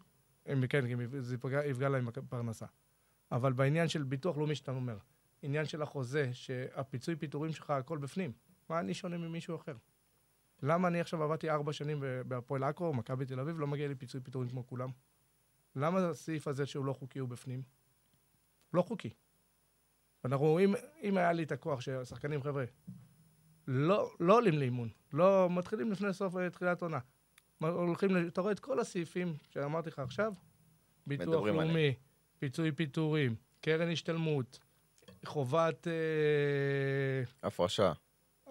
הם כן, זה יפגע, יפגע להם בפרנסה. אבל בעניין של ביטוח לאומי שאתה אומר, עניין של החוזה, שהפיצוי פיטורים שלך, הכל בפנים. מה אני שונה ממישהו אחר? למה אני עכשיו עבדתי ארבע שנים בהפועל עכו, מכבי תל אביב, לא מגיע לי פיצוי פיטורים כמו כולם? למה הסעיף הזה שהוא לא חוקי הוא בפנים? לא חוקי. אנחנו, אם, אם היה לי את הכוח שהשחקנים, חבר'ה, לא, לא עולים לאימון, לא מתחילים לפני סוף אה, תחילת עונה. הולכים, אתה רואה את כל הסעיפים שאמרתי לך עכשיו, ביטוח לאומי, פיצוי פיטורים, קרן השתלמות, חובת... אה, הפרשה.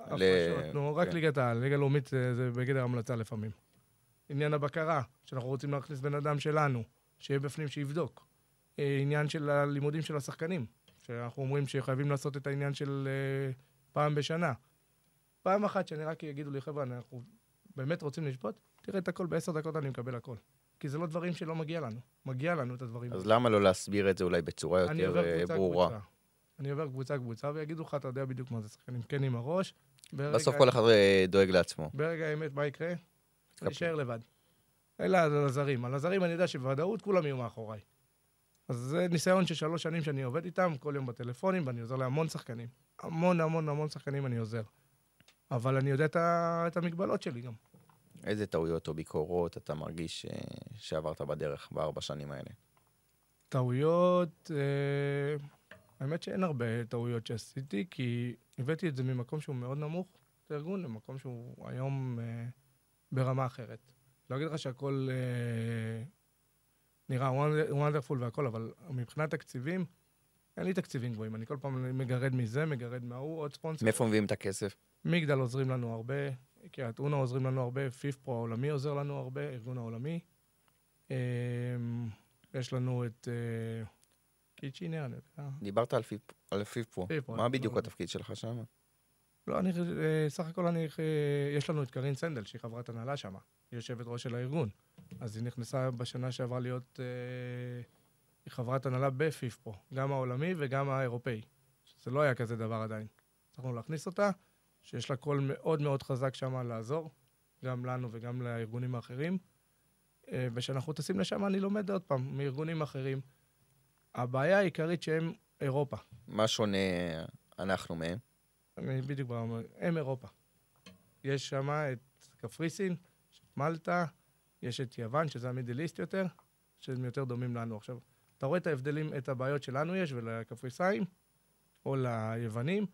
הפרשות, נו, רק כן. ליגת העל, ליגה לאומית זה, זה בגדר המלצה לפעמים. עניין הבקרה, שאנחנו רוצים להכניס בן אדם שלנו, שיהיה בפנים, שיבדוק. אה, עניין של הלימודים של השחקנים, שאנחנו אומרים שחייבים לעשות את העניין של אה, פעם בשנה. פעם אחת שאני רק יגידו לי, חבר'ה, אנחנו באמת רוצים לשפוט, תראה את הכל בעשר דקות אני מקבל הכל. כי זה לא דברים שלא מגיע לנו. מגיע לנו את הדברים אז למה לא להסביר את זה אולי בצורה יותר אה, ברורה? אני עובר קבוצה קבוצה ויגידו לך, אתה יודע בדיוק מה זה שחקנים כן עם הראש. בסוף כל אחד אה, דואג לעצמו. ברגע האמת, מה יקרה? אני. אשאר לבד. אלא על הזרים. על הזרים אני יודע שבוודאות כולם יהיו מאחוריי. אז זה ניסיון של שלוש שנים שאני עובד איתם, כל יום בטלפונים, ואני עוזר להמון שחקנים. המון המון המון שחקנים אני עוזר. אבל אני יודע את, ה... את המגבלות שלי גם. איזה טעויות או ביקורות אתה מרגיש אה, שעברת בדרך בארבע שנים האלה? טעויות, אה, האמת שאין הרבה טעויות שעשיתי, כי הבאתי את זה ממקום שהוא מאוד נמוך, את הארגון, למקום שהוא היום אה, ברמה אחרת. לא אגיד לך שהכל אה, נראה וונדרפול והכל, אבל מבחינת תקציבים, אין לי תקציבים גבוהים. אני כל פעם מגרד מזה, מגרד מההוא, עוד ספונסר. מאיפה מביאים את הכסף? מגדל עוזרים לנו הרבה, קריית אונו עוזרים לנו הרבה, פיפפרו העולמי עוזר לנו הרבה, הארגון העולמי. אמ, יש לנו את אה, קיצ'ינר, אני יודע. דיברת על פיפ- על פיפרו. פיפרו, מה בדיוק לא. התפקיד שלך שם? לא, אני, אה, סך הכל אני, אה, יש לנו את קרין סנדל, שהיא חברת הנהלה שם, היא יושבת ראש של הארגון. אז היא נכנסה בשנה שעברה להיות אה, חברת הנהלה בפיפפרו, גם העולמי וגם האירופאי. זה לא היה כזה דבר עדיין. הצלחנו להכניס אותה, שיש לה קול מאוד מאוד חזק שם לעזור, גם לנו וגם לארגונים האחרים. אה, וכשאנחנו טסים לשם, אני לומד עוד פעם מארגונים אחרים. הבעיה העיקרית שהם אירופה. מה שונה אנחנו מהם? אני בדיוק אומר, הם אירופה. יש שם את קפריסין, יש את מלטה, יש את יוון, שזה המידליסט יותר, שהם יותר דומים לנו. עכשיו, אתה רואה את ההבדלים, את הבעיות שלנו יש, ולקפריסאים, או ליוונים,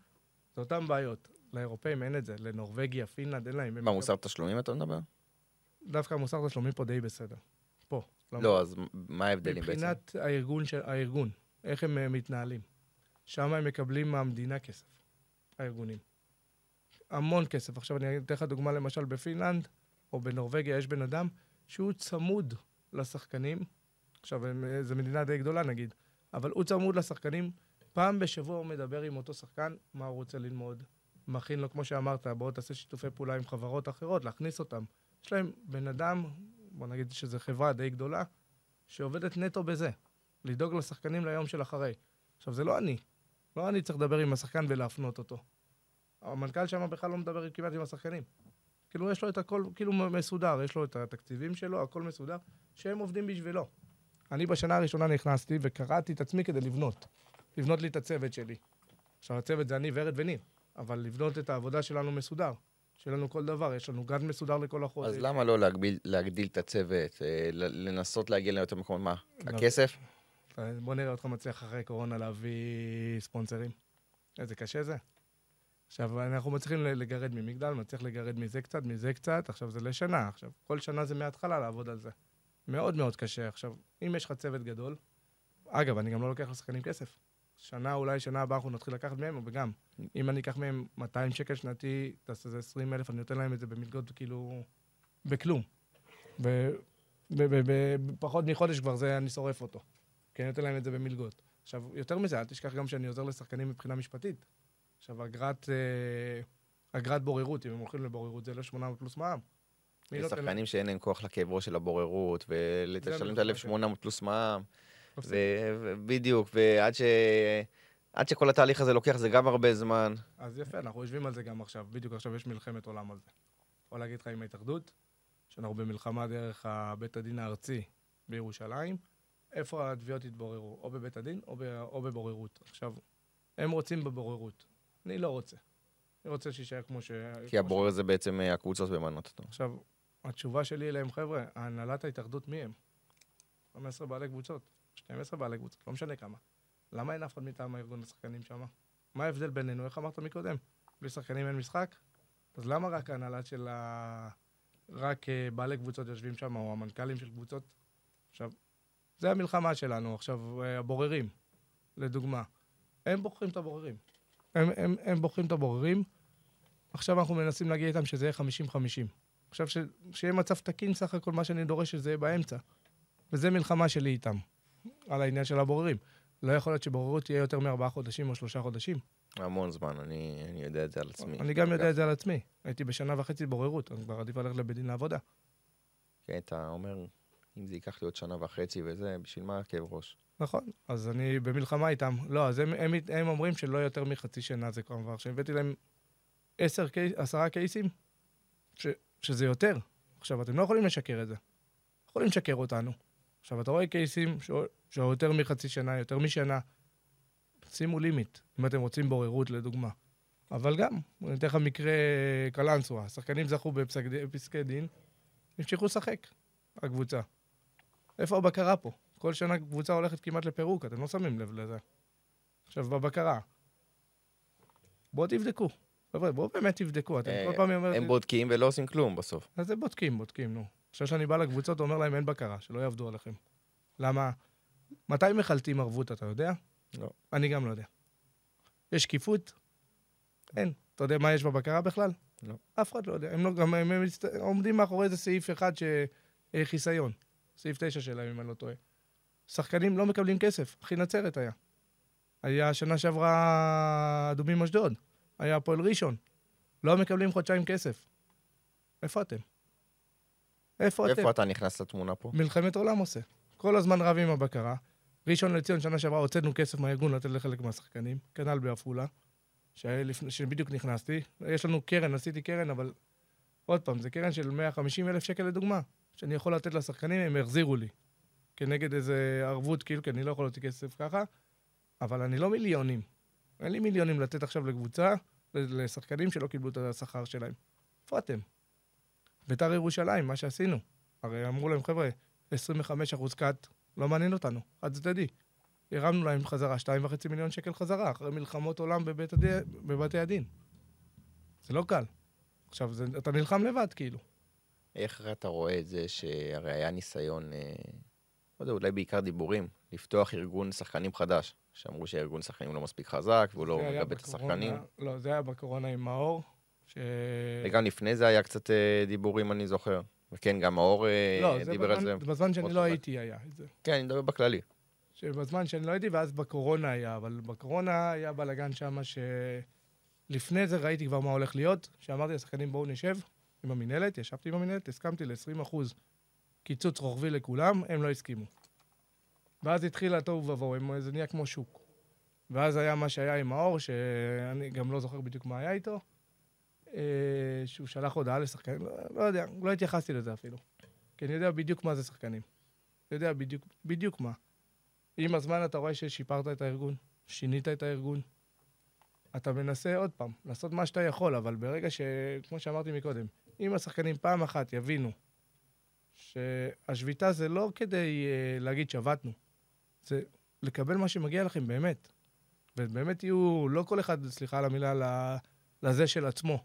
זה אותן בעיות. לאירופאים אין את זה, לנורבגיה, פינלנד, אין להם. הם מה, מוסר תשלומים אתה מדבר? דווקא מוסר תשלומים פה די בסדר. פה. לא, אז מה ההבדלים בעצם? מבחינת הארגון, של, הארגון, איך הם אה, מתנהלים. שם הם מקבלים מהמדינה כסף, הארגונים. המון כסף. עכשיו אני אתן לך דוגמה, למשל בפינלנד, או בנורבגיה, יש בן אדם שהוא צמוד לשחקנים. עכשיו, אה, זו מדינה די גדולה נגיד, אבל הוא צמוד לשחקנים. פעם בשבוע הוא מדבר עם אותו שחקן, מה הוא רוצה ללמוד. מכין לו, כמו שאמרת, בוא תעשה שיתופי פעולה עם חברות אחרות, להכניס אותם. יש להם בן אדם, בוא נגיד שזו חברה די גדולה, שעובדת נטו בזה, לדאוג לשחקנים ליום של אחרי. עכשיו, זה לא אני. לא אני צריך לדבר עם השחקן ולהפנות אותו. המנכ"ל שם בכלל לא מדבר כמעט עם השחקנים. כאילו, יש לו את הכל כאילו מסודר, יש לו את התקציבים שלו, הכל מסודר, שהם עובדים בשבילו. אני בשנה הראשונה נכנסתי וקראתי את עצמי כדי לבנות. לבנות לי את הצוות שלי. עכשיו, הצוות זה אני, ורד וניר, אבל לבנות את העבודה שלנו מסודר. שיהיה לנו כל דבר, יש לנו גן מסודר לכל החודש. אז למה לא להגביל, להגדיל את הצוות, אה, לנסות להגיע ליותר מקומות? מה? הכסף? בוא נראה אותך מצליח אחרי קורונה להביא ספונסרים. איזה קשה זה. עכשיו, אנחנו מצליחים לגרד ממגדל, מצליח לגרד מזה קצת, מזה קצת, עכשיו זה לשנה. עכשיו, כל שנה זה מההתחלה לעבוד על זה. מאוד מאוד קשה. עכשיו, אם יש לך צוות גדול, אגב, אני גם לא לוקח לשחקנים כסף. שנה, אולי שנה הבאה אנחנו נתחיל לקחת מהם, וגם, אם אני אקח מהם 200 שקל שנתי, תעשה איזה 20 אלף, אני נותן להם את זה במלגות, כאילו, בכלום. בפחות מחודש כבר זה, אני שורף אותו. כי אני נותן להם את זה במלגות. עכשיו, יותר מזה, אל תשכח גם שאני עוזר לשחקנים מבחינה משפטית. עכשיו, אגרת, אה, אגרת בוררות, אם הם הולכים לבוררות, זה 1,800 פלוס מע"מ. יש שחקנים שאין להם כוח לכאב ראש של הבוררות, ולשלם את ה-1,800 פלוס מע"מ. בדיוק, ועד ש... עד שכל התהליך הזה לוקח, זה גם הרבה זמן. אז יפה, אנחנו יושבים על זה גם עכשיו. בדיוק עכשיו יש מלחמת עולם על זה. יכול להגיד לך עם ההתאחדות, שאנחנו במלחמה דרך בית הדין הארצי בירושלים, איפה התביעות יתבוררו, או בבית הדין או, ב... או בבוררות. עכשיו, הם רוצים בבוררות, אני לא רוצה. אני רוצה שיישאר כמו ש... כי הבורר ש... זה בעצם אה, הקבוצות במנות אותו. עכשיו, התשובה שלי אליהם, חבר'ה, הנהלת ההתאחדות מי הם? 15 בעלי קבוצות. 12 בעלי קבוצות, לא משנה כמה. למה אין אף אחד מטעם הארגון לשחקנים שם? מה ההבדל בינינו? איך אמרת מקודם? בלי שחקנים אין משחק? אז למה רק ההנהלה של ה... רק אה, בעלי קבוצות יושבים שם, או המנכ"לים של קבוצות? עכשיו, זה המלחמה שלנו. עכשיו, אה, הבוררים, לדוגמה, הם בוחרים את הבוררים. הם, הם, הם בוחרים את הבוררים. עכשיו אנחנו מנסים להגיע איתם שזה יהיה 50-50. עכשיו, ש... שיהיה מצב תקין סך הכל, מה שאני דורש שזה יהיה באמצע. וזה מלחמה שלי איתם. על העניין של הבוררים. לא יכול להיות שבוררות תהיה יותר מארבעה חודשים או שלושה חודשים. המון זמן, אני, אני יודע את זה על עצמי. אני גם יודע את זה על עצמי. הייתי בשנה וחצי בוררות, אני כבר עדיף ללכת לבית דין לעבודה. כן, אתה אומר, אם זה ייקח לי עוד שנה וחצי וזה, בשביל מה כאב ראש? נכון, אז אני במלחמה איתם. לא, אז הם, הם, הם אומרים שלא יותר מחצי שנה זה כבר עבר. שהבאתי להם עשר, עשרה קייסים, ש, שזה יותר. עכשיו, אתם לא יכולים לשקר את זה. יכולים לשקר אותנו. עכשיו, אתה רואה קייסים שהוא יותר מחצי שנה, יותר משנה, שימו לימיט, אם אתם רוצים בוררות, לדוגמה. אבל גם, אני אתן לך מקרה קלנסווה, השחקנים זכו בפסקי דין, המשיכו לשחק, הקבוצה. איפה הבקרה פה? כל שנה קבוצה הולכת כמעט לפירוק, אתם לא שמים לב לזה. עכשיו, בבקרה, בואו תבדקו. חבר'ה, בואו באמת תבדקו. אתם כל פעם אומרים... הם בודקים ולא עושים כלום בסוף. אז הם בודקים, בודקים, נו. עכשיו שאני בא לקבוצות, אומר להם, אין בקרה, שלא יעבדו עליכם. למה? מתי מחלטים ערבות, אתה יודע? לא. אני גם לא יודע. יש שקיפות? אין. אתה יודע מה יש בבקרה בכלל? לא. אף אחד לא יודע. הם, לא, גם, הם, הם עומדים מאחורי איזה סעיף אחד שחיסיון. סעיף תשע שלהם, אם אני לא טועה. שחקנים לא מקבלים כסף. אחי נצרת היה. היה שנה שעברה אדומים אשדוד. היה הפועל ראשון. לא מקבלים חודשיים כסף. איפה אתם? איפה אתם? איפה אתה נכנס לתמונה פה? מלחמת עולם עושה. כל הזמן רב עם הבקרה. ראשון לציון, שנה שעברה, הוצאנו כסף מהארגון לתת לחלק מהשחקנים, כנ"ל בעפולה, שבדיוק נכנסתי. יש לנו קרן, עשיתי קרן, אבל עוד פעם, זה קרן של 150 אלף שקל לדוגמה, שאני יכול לתת לשחקנים, הם החזירו לי. כנגד איזה ערבות, כאילו, כי אני לא יכול להוציא כסף ככה, אבל אני לא מיליונים. אין לי מיליונים לתת עכשיו לקבוצה, לשחקנים שלא קיבלו את השכר שלהם. איפה אתם? ביתר ירושלים, מה שעשינו. הרי אמרו להם, חבר'ה, 25% קאט, לא מעניין אותנו, חד צדדי. הרמנו להם חזרה 2.5 מיליון שקל חזרה, אחרי מלחמות עולם בבית הדי... בבתי הדין. זה לא קל. עכשיו, זה, אתה נלחם לבד, כאילו. איך אתה רואה את זה שהרי היה ניסיון, אה, לא יודע, אולי בעיקר דיבורים, לפתוח ארגון שחקנים חדש, שאמרו שהארגון שחקנים לא מספיק חזק, והוא לא זה מגבה את השחקנים. לא, זה היה בקורונה עם מאור, ש... וגם לפני זה היה קצת אה, דיבורים, אני זוכר. וכן, גם מאור אה, לא, זה דיבר על זה. בזמן, בזמן שאני לא. הייתי היה את זה. כן, אני מדבר בכללי. שבזמן שאני לא הייתי, ואז בקורונה היה, אבל בקורונה היה בלאגן שם שלפני זה ראיתי כבר מה הולך להיות, שאמרתי לשחקנים בואו נשב עם המינהלת, ישבתי עם המינהלת, הסכמתי ל-20% קיצוץ רוחבי לכולם, הם לא הסכימו. ואז התחיל התוהו ובוהו, זה נהיה כמו שוק. ואז היה מה שהיה עם מאור, שאני גם לא זוכר בדיוק מה היה איתו, אה, שהוא שלח הודעה לשחקנים, לא, לא יודע, לא התייחסתי לזה אפילו. כי אני יודע בדיוק מה זה שחקנים. אני יודע בדיוק, בדיוק מה. עם הזמן אתה רואה ששיפרת את הארגון, שינית את הארגון. אתה מנסה עוד פעם, לעשות מה שאתה יכול, אבל ברגע ש... כמו שאמרתי מקודם, אם השחקנים פעם אחת יבינו שהשביתה זה לא כדי uh, להגיד שבתנו, זה לקבל מה שמגיע לכם באמת. ובאמת יהיו, לא כל אחד, סליחה על המילה, לזה של עצמו.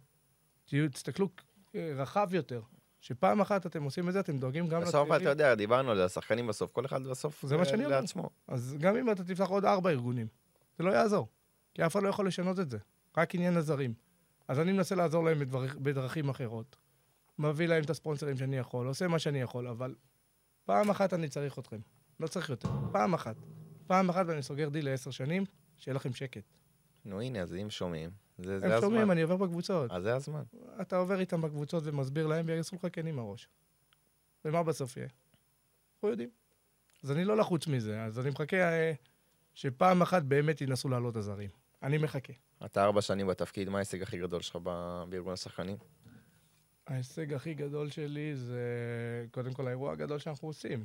תהיו, תסתכלו אה, רחב יותר. שפעם אחת אתם עושים את זה, אתם דואגים גם בסוף אתה יודע, דיברנו על זה, השחקנים בסוף, כל אחד בסוף זה מה אה, שאני אומר. לעצמו. אז גם אם אתה תפתח עוד ארבע ארגונים, זה לא יעזור. כי אף אחד לא יכול לשנות את זה. רק עניין הזרים. אז אני מנסה לעזור להם בדבר, בדרכים אחרות. מביא להם את הספונסרים שאני יכול, עושה מה שאני יכול, אבל פעם אחת אני צריך אתכם. לא צריך יותר. פעם אחת. פעם אחת ואני סוגר דיל לעשר שנים, שיהיה לכם שקט. נו הנה, אז אם שומעים, זה זה הם שומעים, הזמן. אני עובר בקבוצות. אז זה הזמן. אתה עובר איתם בקבוצות ומסביר להם, ויעשו לך כן עם הראש. ומה בסוף יהיה? אנחנו יודעים. אז אני לא לחוץ מזה, אז אני מחכה אה, שפעם אחת באמת ינסו לעלות הזרים. אני מחכה. אתה ארבע שנים בתפקיד, מה ההישג הכי גדול שלך בארגון השחקנים? ההישג הכי גדול שלי זה קודם כל האירוע הגדול שאנחנו עושים.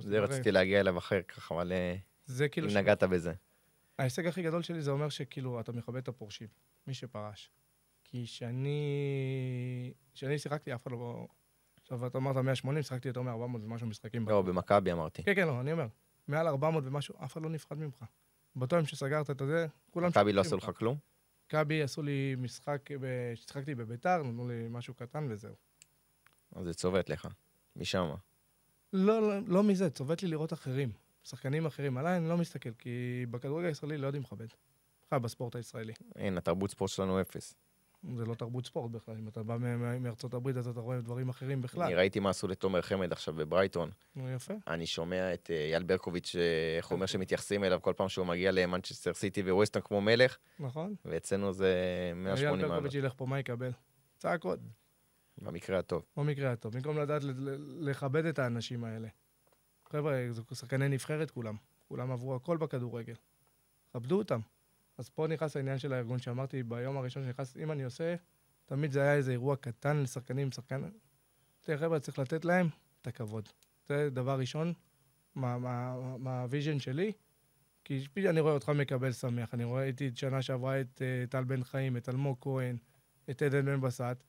זה רציתי להגיע אליו אחר כך, אבל אה, זה כאילו... אם נגעת בזה. ההישג הכי גדול שלי זה אומר שכאילו אתה מכבד את הפורשים, מי שפרש. כי שאני... כשאני שיחקתי, אף אחד לא... עכשיו, אתה אמרת 180, שיחקתי יותר מ-400 ומשהו משחקים. לא, במכבי אמרתי. כן, כן, לא, אני אומר. מעל 400 ומשהו, אף אחד לא נפחד ממך. באותו יום שסגרת את זה, כולם... מכבי לא עשו לך כלום? מכבי עשו לי משחק, כששיחקתי בביתר, נתנו לי משהו קטן וזהו. אז זה צובט לך. משם. לא, לא, לא מזה, צובט לי לראות אחרים, שחקנים אחרים. עליי אני לא מסתכל, כי בכדורגל הישראלי לא יודעים לכבד. בכלל בספורט הישראלי. אין, התרבות ספורט שלנו אפס. זה לא תרבות ספורט בכלל. אם אתה בא מארצות הברית, אז אתה רואה דברים אחרים אני בכלל. ראיתי מה עשו לתומר חמד עכשיו בברייטון. נו, יפה. אני שומע את אה, אייל ברקוביץ', אה, איך הוא אומר שמתייחסים אליו כל פעם שהוא מגיע למנצ'סטר סיטי וווסטון כמו מלך, נכון? ואצלנו זה 180 אייל מעלות, ברקוביץ' ילך פה, מה יקבל? צעקות. במקרה הטוב. במקרה הטוב. במקום לדעת לכבד את האנשים האלה. חבר'ה, זה שחקני נבחרת כולם. כולם עברו הכל בכדורגל. כבדו אותם. אז פה נכנס העניין של הארגון שאמרתי ביום הראשון שנכנס, אם אני עושה, תמיד זה היה איזה אירוע קטן לשחקנים, שחקן... תראה, חבר'ה, צריך לתת להם את הכבוד. זה דבר ראשון, מה- מה- מה vision שלי. כי אני רואה אותך מקבל שמח. אני רואה, הייתי שנה שעברה את אה, טל בן חיים, את אלמוג כהן, את עדן בן בסט,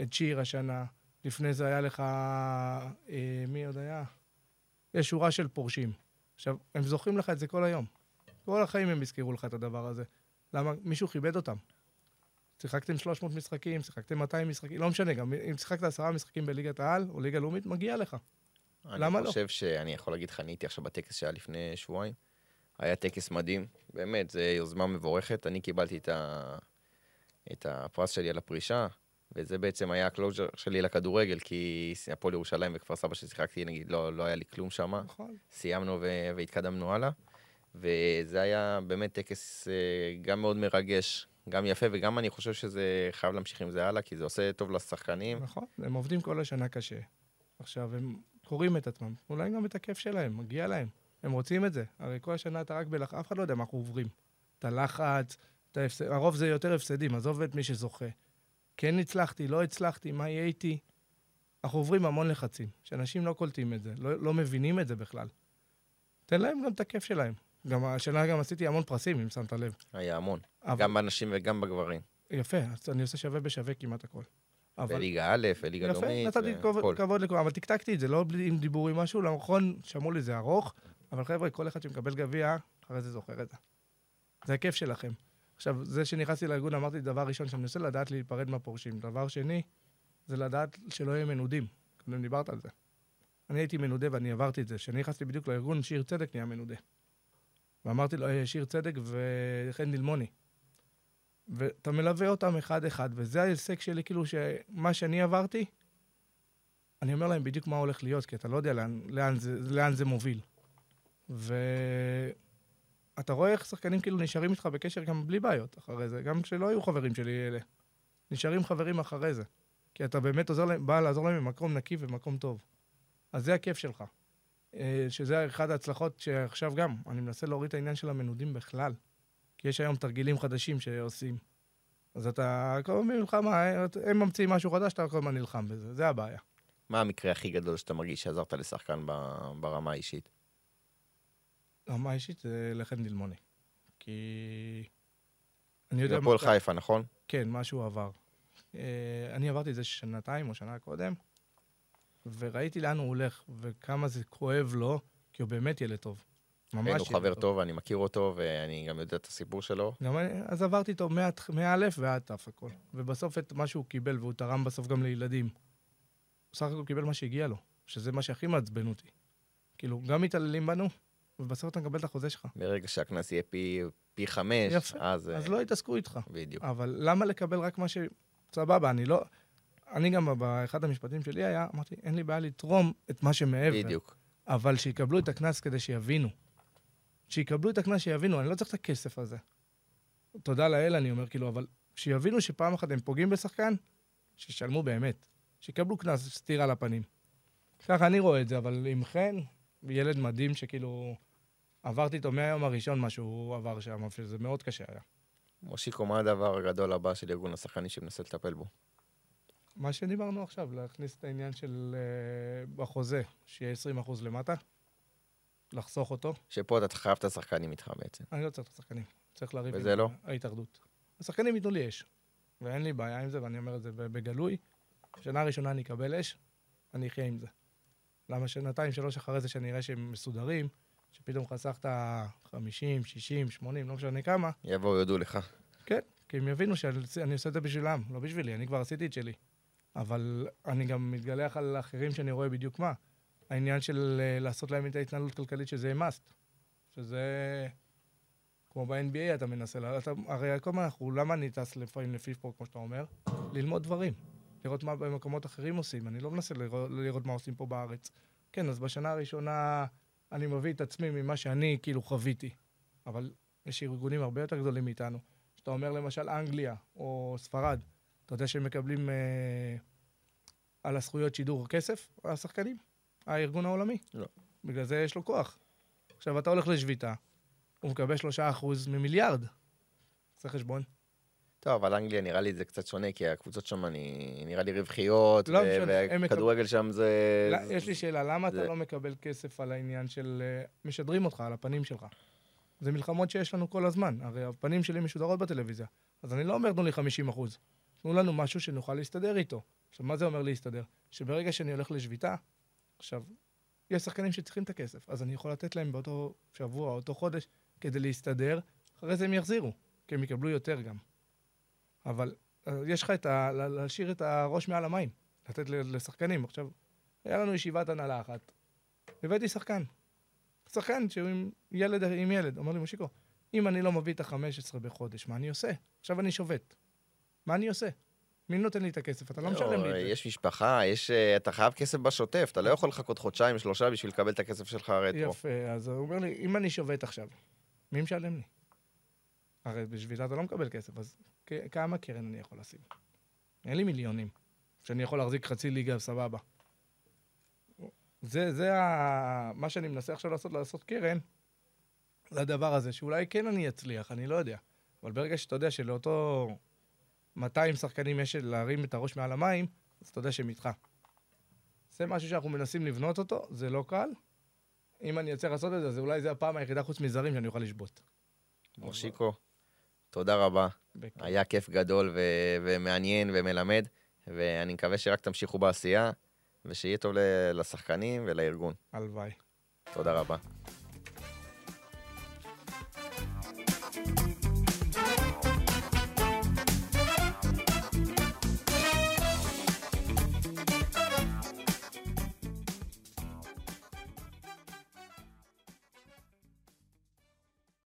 את שיר השנה. לפני זה היה לך... אה, מי עוד היה? יש שורה של פורשים. עכשיו, הם זוכרים לך את זה כל היום. כל החיים הם יזכרו לך את הדבר הזה. למה? מישהו כיבד אותם. שיחקתם 300 משחקים, שיחקתם 200 משחקים, לא משנה, גם אם שיחקת עשרה משחקים בליגת העל או ליגה לאומית, מגיע לך. למה אני לא? חושב שאני יכול להגיד לך, אני הייתי עכשיו בטקס שהיה לפני שבועיים. היה טקס מדהים, באמת, זו יוזמה מבורכת. אני קיבלתי את, ה... את הפרס שלי על הפרישה, וזה בעצם היה ה closure שלי לכדורגל, כי הפועל ירושלים וכפר סבא ששיחקתי, נגיד, לא, לא היה לי כלום שם. נכון. סיימנו ו... והתקדמנו הלאה. וזה היה באמת טקס אה, גם מאוד מרגש, גם יפה, וגם אני חושב שזה חייב להמשיך עם זה הלאה, כי זה עושה טוב לשחקנים. נכון, הם עובדים כל השנה קשה. עכשיו, הם קוראים את עצמם, אולי גם את הכיף שלהם, מגיע להם. הם רוצים את זה. הרי כל השנה אתה רק בלחץ, אף אחד לא יודע מה אנחנו עוברים. את הלחץ, את ההפסד, הרוב זה יותר הפסדים, עזוב את מי שזוכה. כן הצלחתי, לא הצלחתי, מה יהיה איתי? אנחנו עוברים המון לחצים, שאנשים לא קולטים את זה, לא, לא מבינים את זה בכלל. תן להם גם את הכיף שלהם. גם השנה גם עשיתי המון פרסים, אם שמת לב. היה המון, אבל, גם בנשים וגם בגברים. יפה, אז אני עושה שווה בשווה כמעט הכל. אבל... בליגה א', בליגה יפה, לאומית, נתתי כבוד, והכל. כבוד לכולם, אבל טקטקתי את זה, לא עם דיבורים משהו, נכון, שמעו לי זה ארוך, אבל חבר'ה, כל אחד שמקבל גביע, אחרי זה זוכר את זה. זה הכיף שלכם. עכשיו, זה שנכנסתי לארגון, אמרתי דבר ראשון, שאני מנסה לדעת להיפרד מהפורשים. דבר שני, זה לדעת שלא יהיו מנודים. קודם דיברת על זה. אני הייתי מנודה ואני עברתי את זה. כשאני נכנסתי בדיוק לארגון, שיר צדק נהיה מנודה. ואמרתי לו, "אה, שיר צדק וחן דילמוני. ואתה מלווה אותם אחד-אחד, וזה ההישג שלי, כאילו, שמה שאני עברתי, אני אומר להם בדיוק מה הולך להיות, כי אתה לא יודע לאן, לאן, זה, לאן זה מוביל. ואתה רואה איך שחקנים כאילו נשארים איתך בקשר גם בלי בעיות אחרי זה, גם כשלא היו חברים שלי אלה. נשארים חברים אחרי זה. כי אתה באמת עוזר להם, בא לעזור להם במקום נקי ובמקום טוב. אז זה הכיף שלך. אה, שזה אחת ההצלחות שעכשיו גם, אני מנסה להוריד את העניין של המנודים בכלל. כי יש היום תרגילים חדשים שעושים. אז אתה כל הזמן במלחמה, הם ממציאים משהו חדש, אתה כל הזמן נלחם בזה, זה הבעיה. מה המקרה הכי גדול שאתה מרגיש שעזרת לשחקן ברמה האישית? רמה אישית זה לחן דילמוני. כי... אני יודע... הפועל חיפה, נכון? כן, מה שהוא עבר. אה, אני עברתי את זה שנתיים או שנה קודם, וראיתי לאן הוא הולך, וכמה זה כואב לו, כי הוא באמת ילד טוב. ממש כן, ילד הוא חבר טוב, אני מכיר אותו, ואני גם יודע את הסיפור שלו. גם אני, אז עברתי איתו מא' ועד ת' הכל. ובסוף את מה שהוא קיבל, והוא תרם בסוף גם לילדים. הוא סך הכל קיבל מה שהגיע לו, שזה מה שהכי מעצבן אותי. כאילו, גם מתעללים בנו, ובסוף אתה מקבל את החוזה שלך. ברגע שהקנס יהיה פי, פי חמש, יפה. אז... אז אה, לא יתעסקו איתך. בדיוק. אבל למה לקבל רק מה ש... סבבה, אני לא... אני גם, באחד המשפטים שלי היה, אמרתי, אין לי בעיה לתרום את מה שמעבר. בדיוק. אבל שיקבלו את הקנס כדי שיבינו. שיקבלו את הקנס שיבינו, אני לא צריך את הכסף הזה. תודה לאל, אני אומר, כאילו, אבל שיבינו שפעם אחת הם פוגעים בשחקן, שישלמו באמת. שיקבלו קנס, סטירה לפנים. ככה אני רואה את זה, אבל עם חן, ילד מדהים שכאילו... עברתי איתו מהיום הראשון מה שהוא עבר שם, שזה מאוד קשה היה. מושיקו, מה הדבר הגדול הבא של ארגון השחקנים שמנסה לטפל בו? מה שדיברנו עכשיו, להכניס את העניין של uh, בחוזה, שיהיה 20% למטה, לחסוך אותו. שפה אתה חייב את השחקנים איתך בעצם. אני לא צריך את השחקנים, צריך לריב וזה עם לא? ההתאחדות. השחקנים ייתנו לי אש, ואין לי בעיה עם זה, ואני אומר את זה בגלוי. שנה ראשונה אני אקבל אש, אני אחיה עם זה. למה שנתיים, שלוש אחרי זה, שאני אראה שהם מסודרים, שפתאום חסכת 50, 60, 80, לא משנה כמה, יבואו, יודו לך. כן, כי הם יבינו שאני עושה את זה בשבילם, לא בשבילי, אני כבר עשיתי את שלי. אבל אני גם מתגלח על אחרים שאני רואה בדיוק מה. העניין של אה, לעשות להם את ההתנהלות כלכלית שזה must. שזה... כמו ב-NBA אתה מנסה, אתה, הרי כל הזמן אנחנו, למה אני טס לפעמים לפיפפו, כמו שאתה אומר? ללמוד דברים. לראות מה במקומות אחרים עושים. אני לא מנסה לראות, לראות מה עושים פה בארץ. כן, אז בשנה הראשונה אני מביא את עצמי ממה שאני כאילו חוויתי. אבל יש ארגונים הרבה יותר גדולים מאיתנו. כשאתה אומר למשל אנגליה או ספרד, אתה יודע שהם מקבלים אה, על הזכויות שידור כסף, השחקנים? הארגון העולמי? לא. בגלל זה יש לו כוח. עכשיו, אתה הולך לשביתה, הוא מקבל שלושה אחוז ממיליארד. עושה חשבון. טוב, אבל אנגליה נראה לי זה קצת שונה, כי הקבוצות שם אני... נראה לי רווחיות, לא ו- הם וכדורגל שם זה... לא, יש לי שאלה, למה זה- אתה לא מקבל כסף על העניין של... אה, משדרים אותך, על הפנים שלך. זה מלחמות שיש לנו כל הזמן. הרי הפנים שלי משודרות בטלוויזיה. אז אני לא אומר, תנו לי 50 אחוז. תנו לנו משהו שנוכל להסתדר איתו. עכשיו, מה זה אומר להסתדר? שברגע שאני הולך לשביתה, עכשיו, יש שחקנים שצריכים את הכסף, אז אני יכול לתת להם באותו שבוע, אותו חודש, כדי להסתדר, אחרי זה הם יחזירו, כי הם יקבלו יותר גם. אבל אה, יש לך את ה... לה- להשאיר את הראש מעל המים, לתת לשחקנים. עכשיו, היה לנו ישיבת הנהלה אחת, הבאתי שחקן. שחקן שהוא עם ילד, עם ילד. אומר לי, מושיקו, אם אני לא מביא את ה-15 בחודש, מה אני עושה? עכשיו אני שובת. מה אני עושה? מי נותן לי את הכסף? אתה לא משלם לי את זה. יש משפחה, יש... אה, אתה חייב כסף בשוטף, אתה לא יכול לחכות חודשיים, שלושה בשביל לקבל את הכסף שלך רטרו. יפה, אז הוא אומר לי, אם אני שובת עכשיו, מי משלם לי? הרי בשביתה אתה לא מקבל כסף, אז כמה קרן אני יכול לשים? אין לי מיליונים, שאני יכול להחזיק חצי ליגה, סבבה. זה, זה ה... מה שאני מנסה עכשיו לעשות, לעשות קרן לדבר הזה, שאולי כן אני אצליח, אני לא יודע. אבל ברגע שאתה יודע שלאותו 200 שחקנים יש להרים את הראש מעל המים, אז אתה יודע שהם איתך. זה משהו שאנחנו מנסים לבנות אותו, זה לא קל. אם אני אצליח לעשות את זה, אז אולי זה הפעם היחידה חוץ מזרים שאני אוכל לשבות. מושיקו, תודה רבה. בכיף. היה כיף גדול ו- ומעניין ומלמד, ואני מקווה שרק תמשיכו בעשייה, ושיהיה טוב ל- לשחקנים ולארגון. הלוואי. תודה רבה.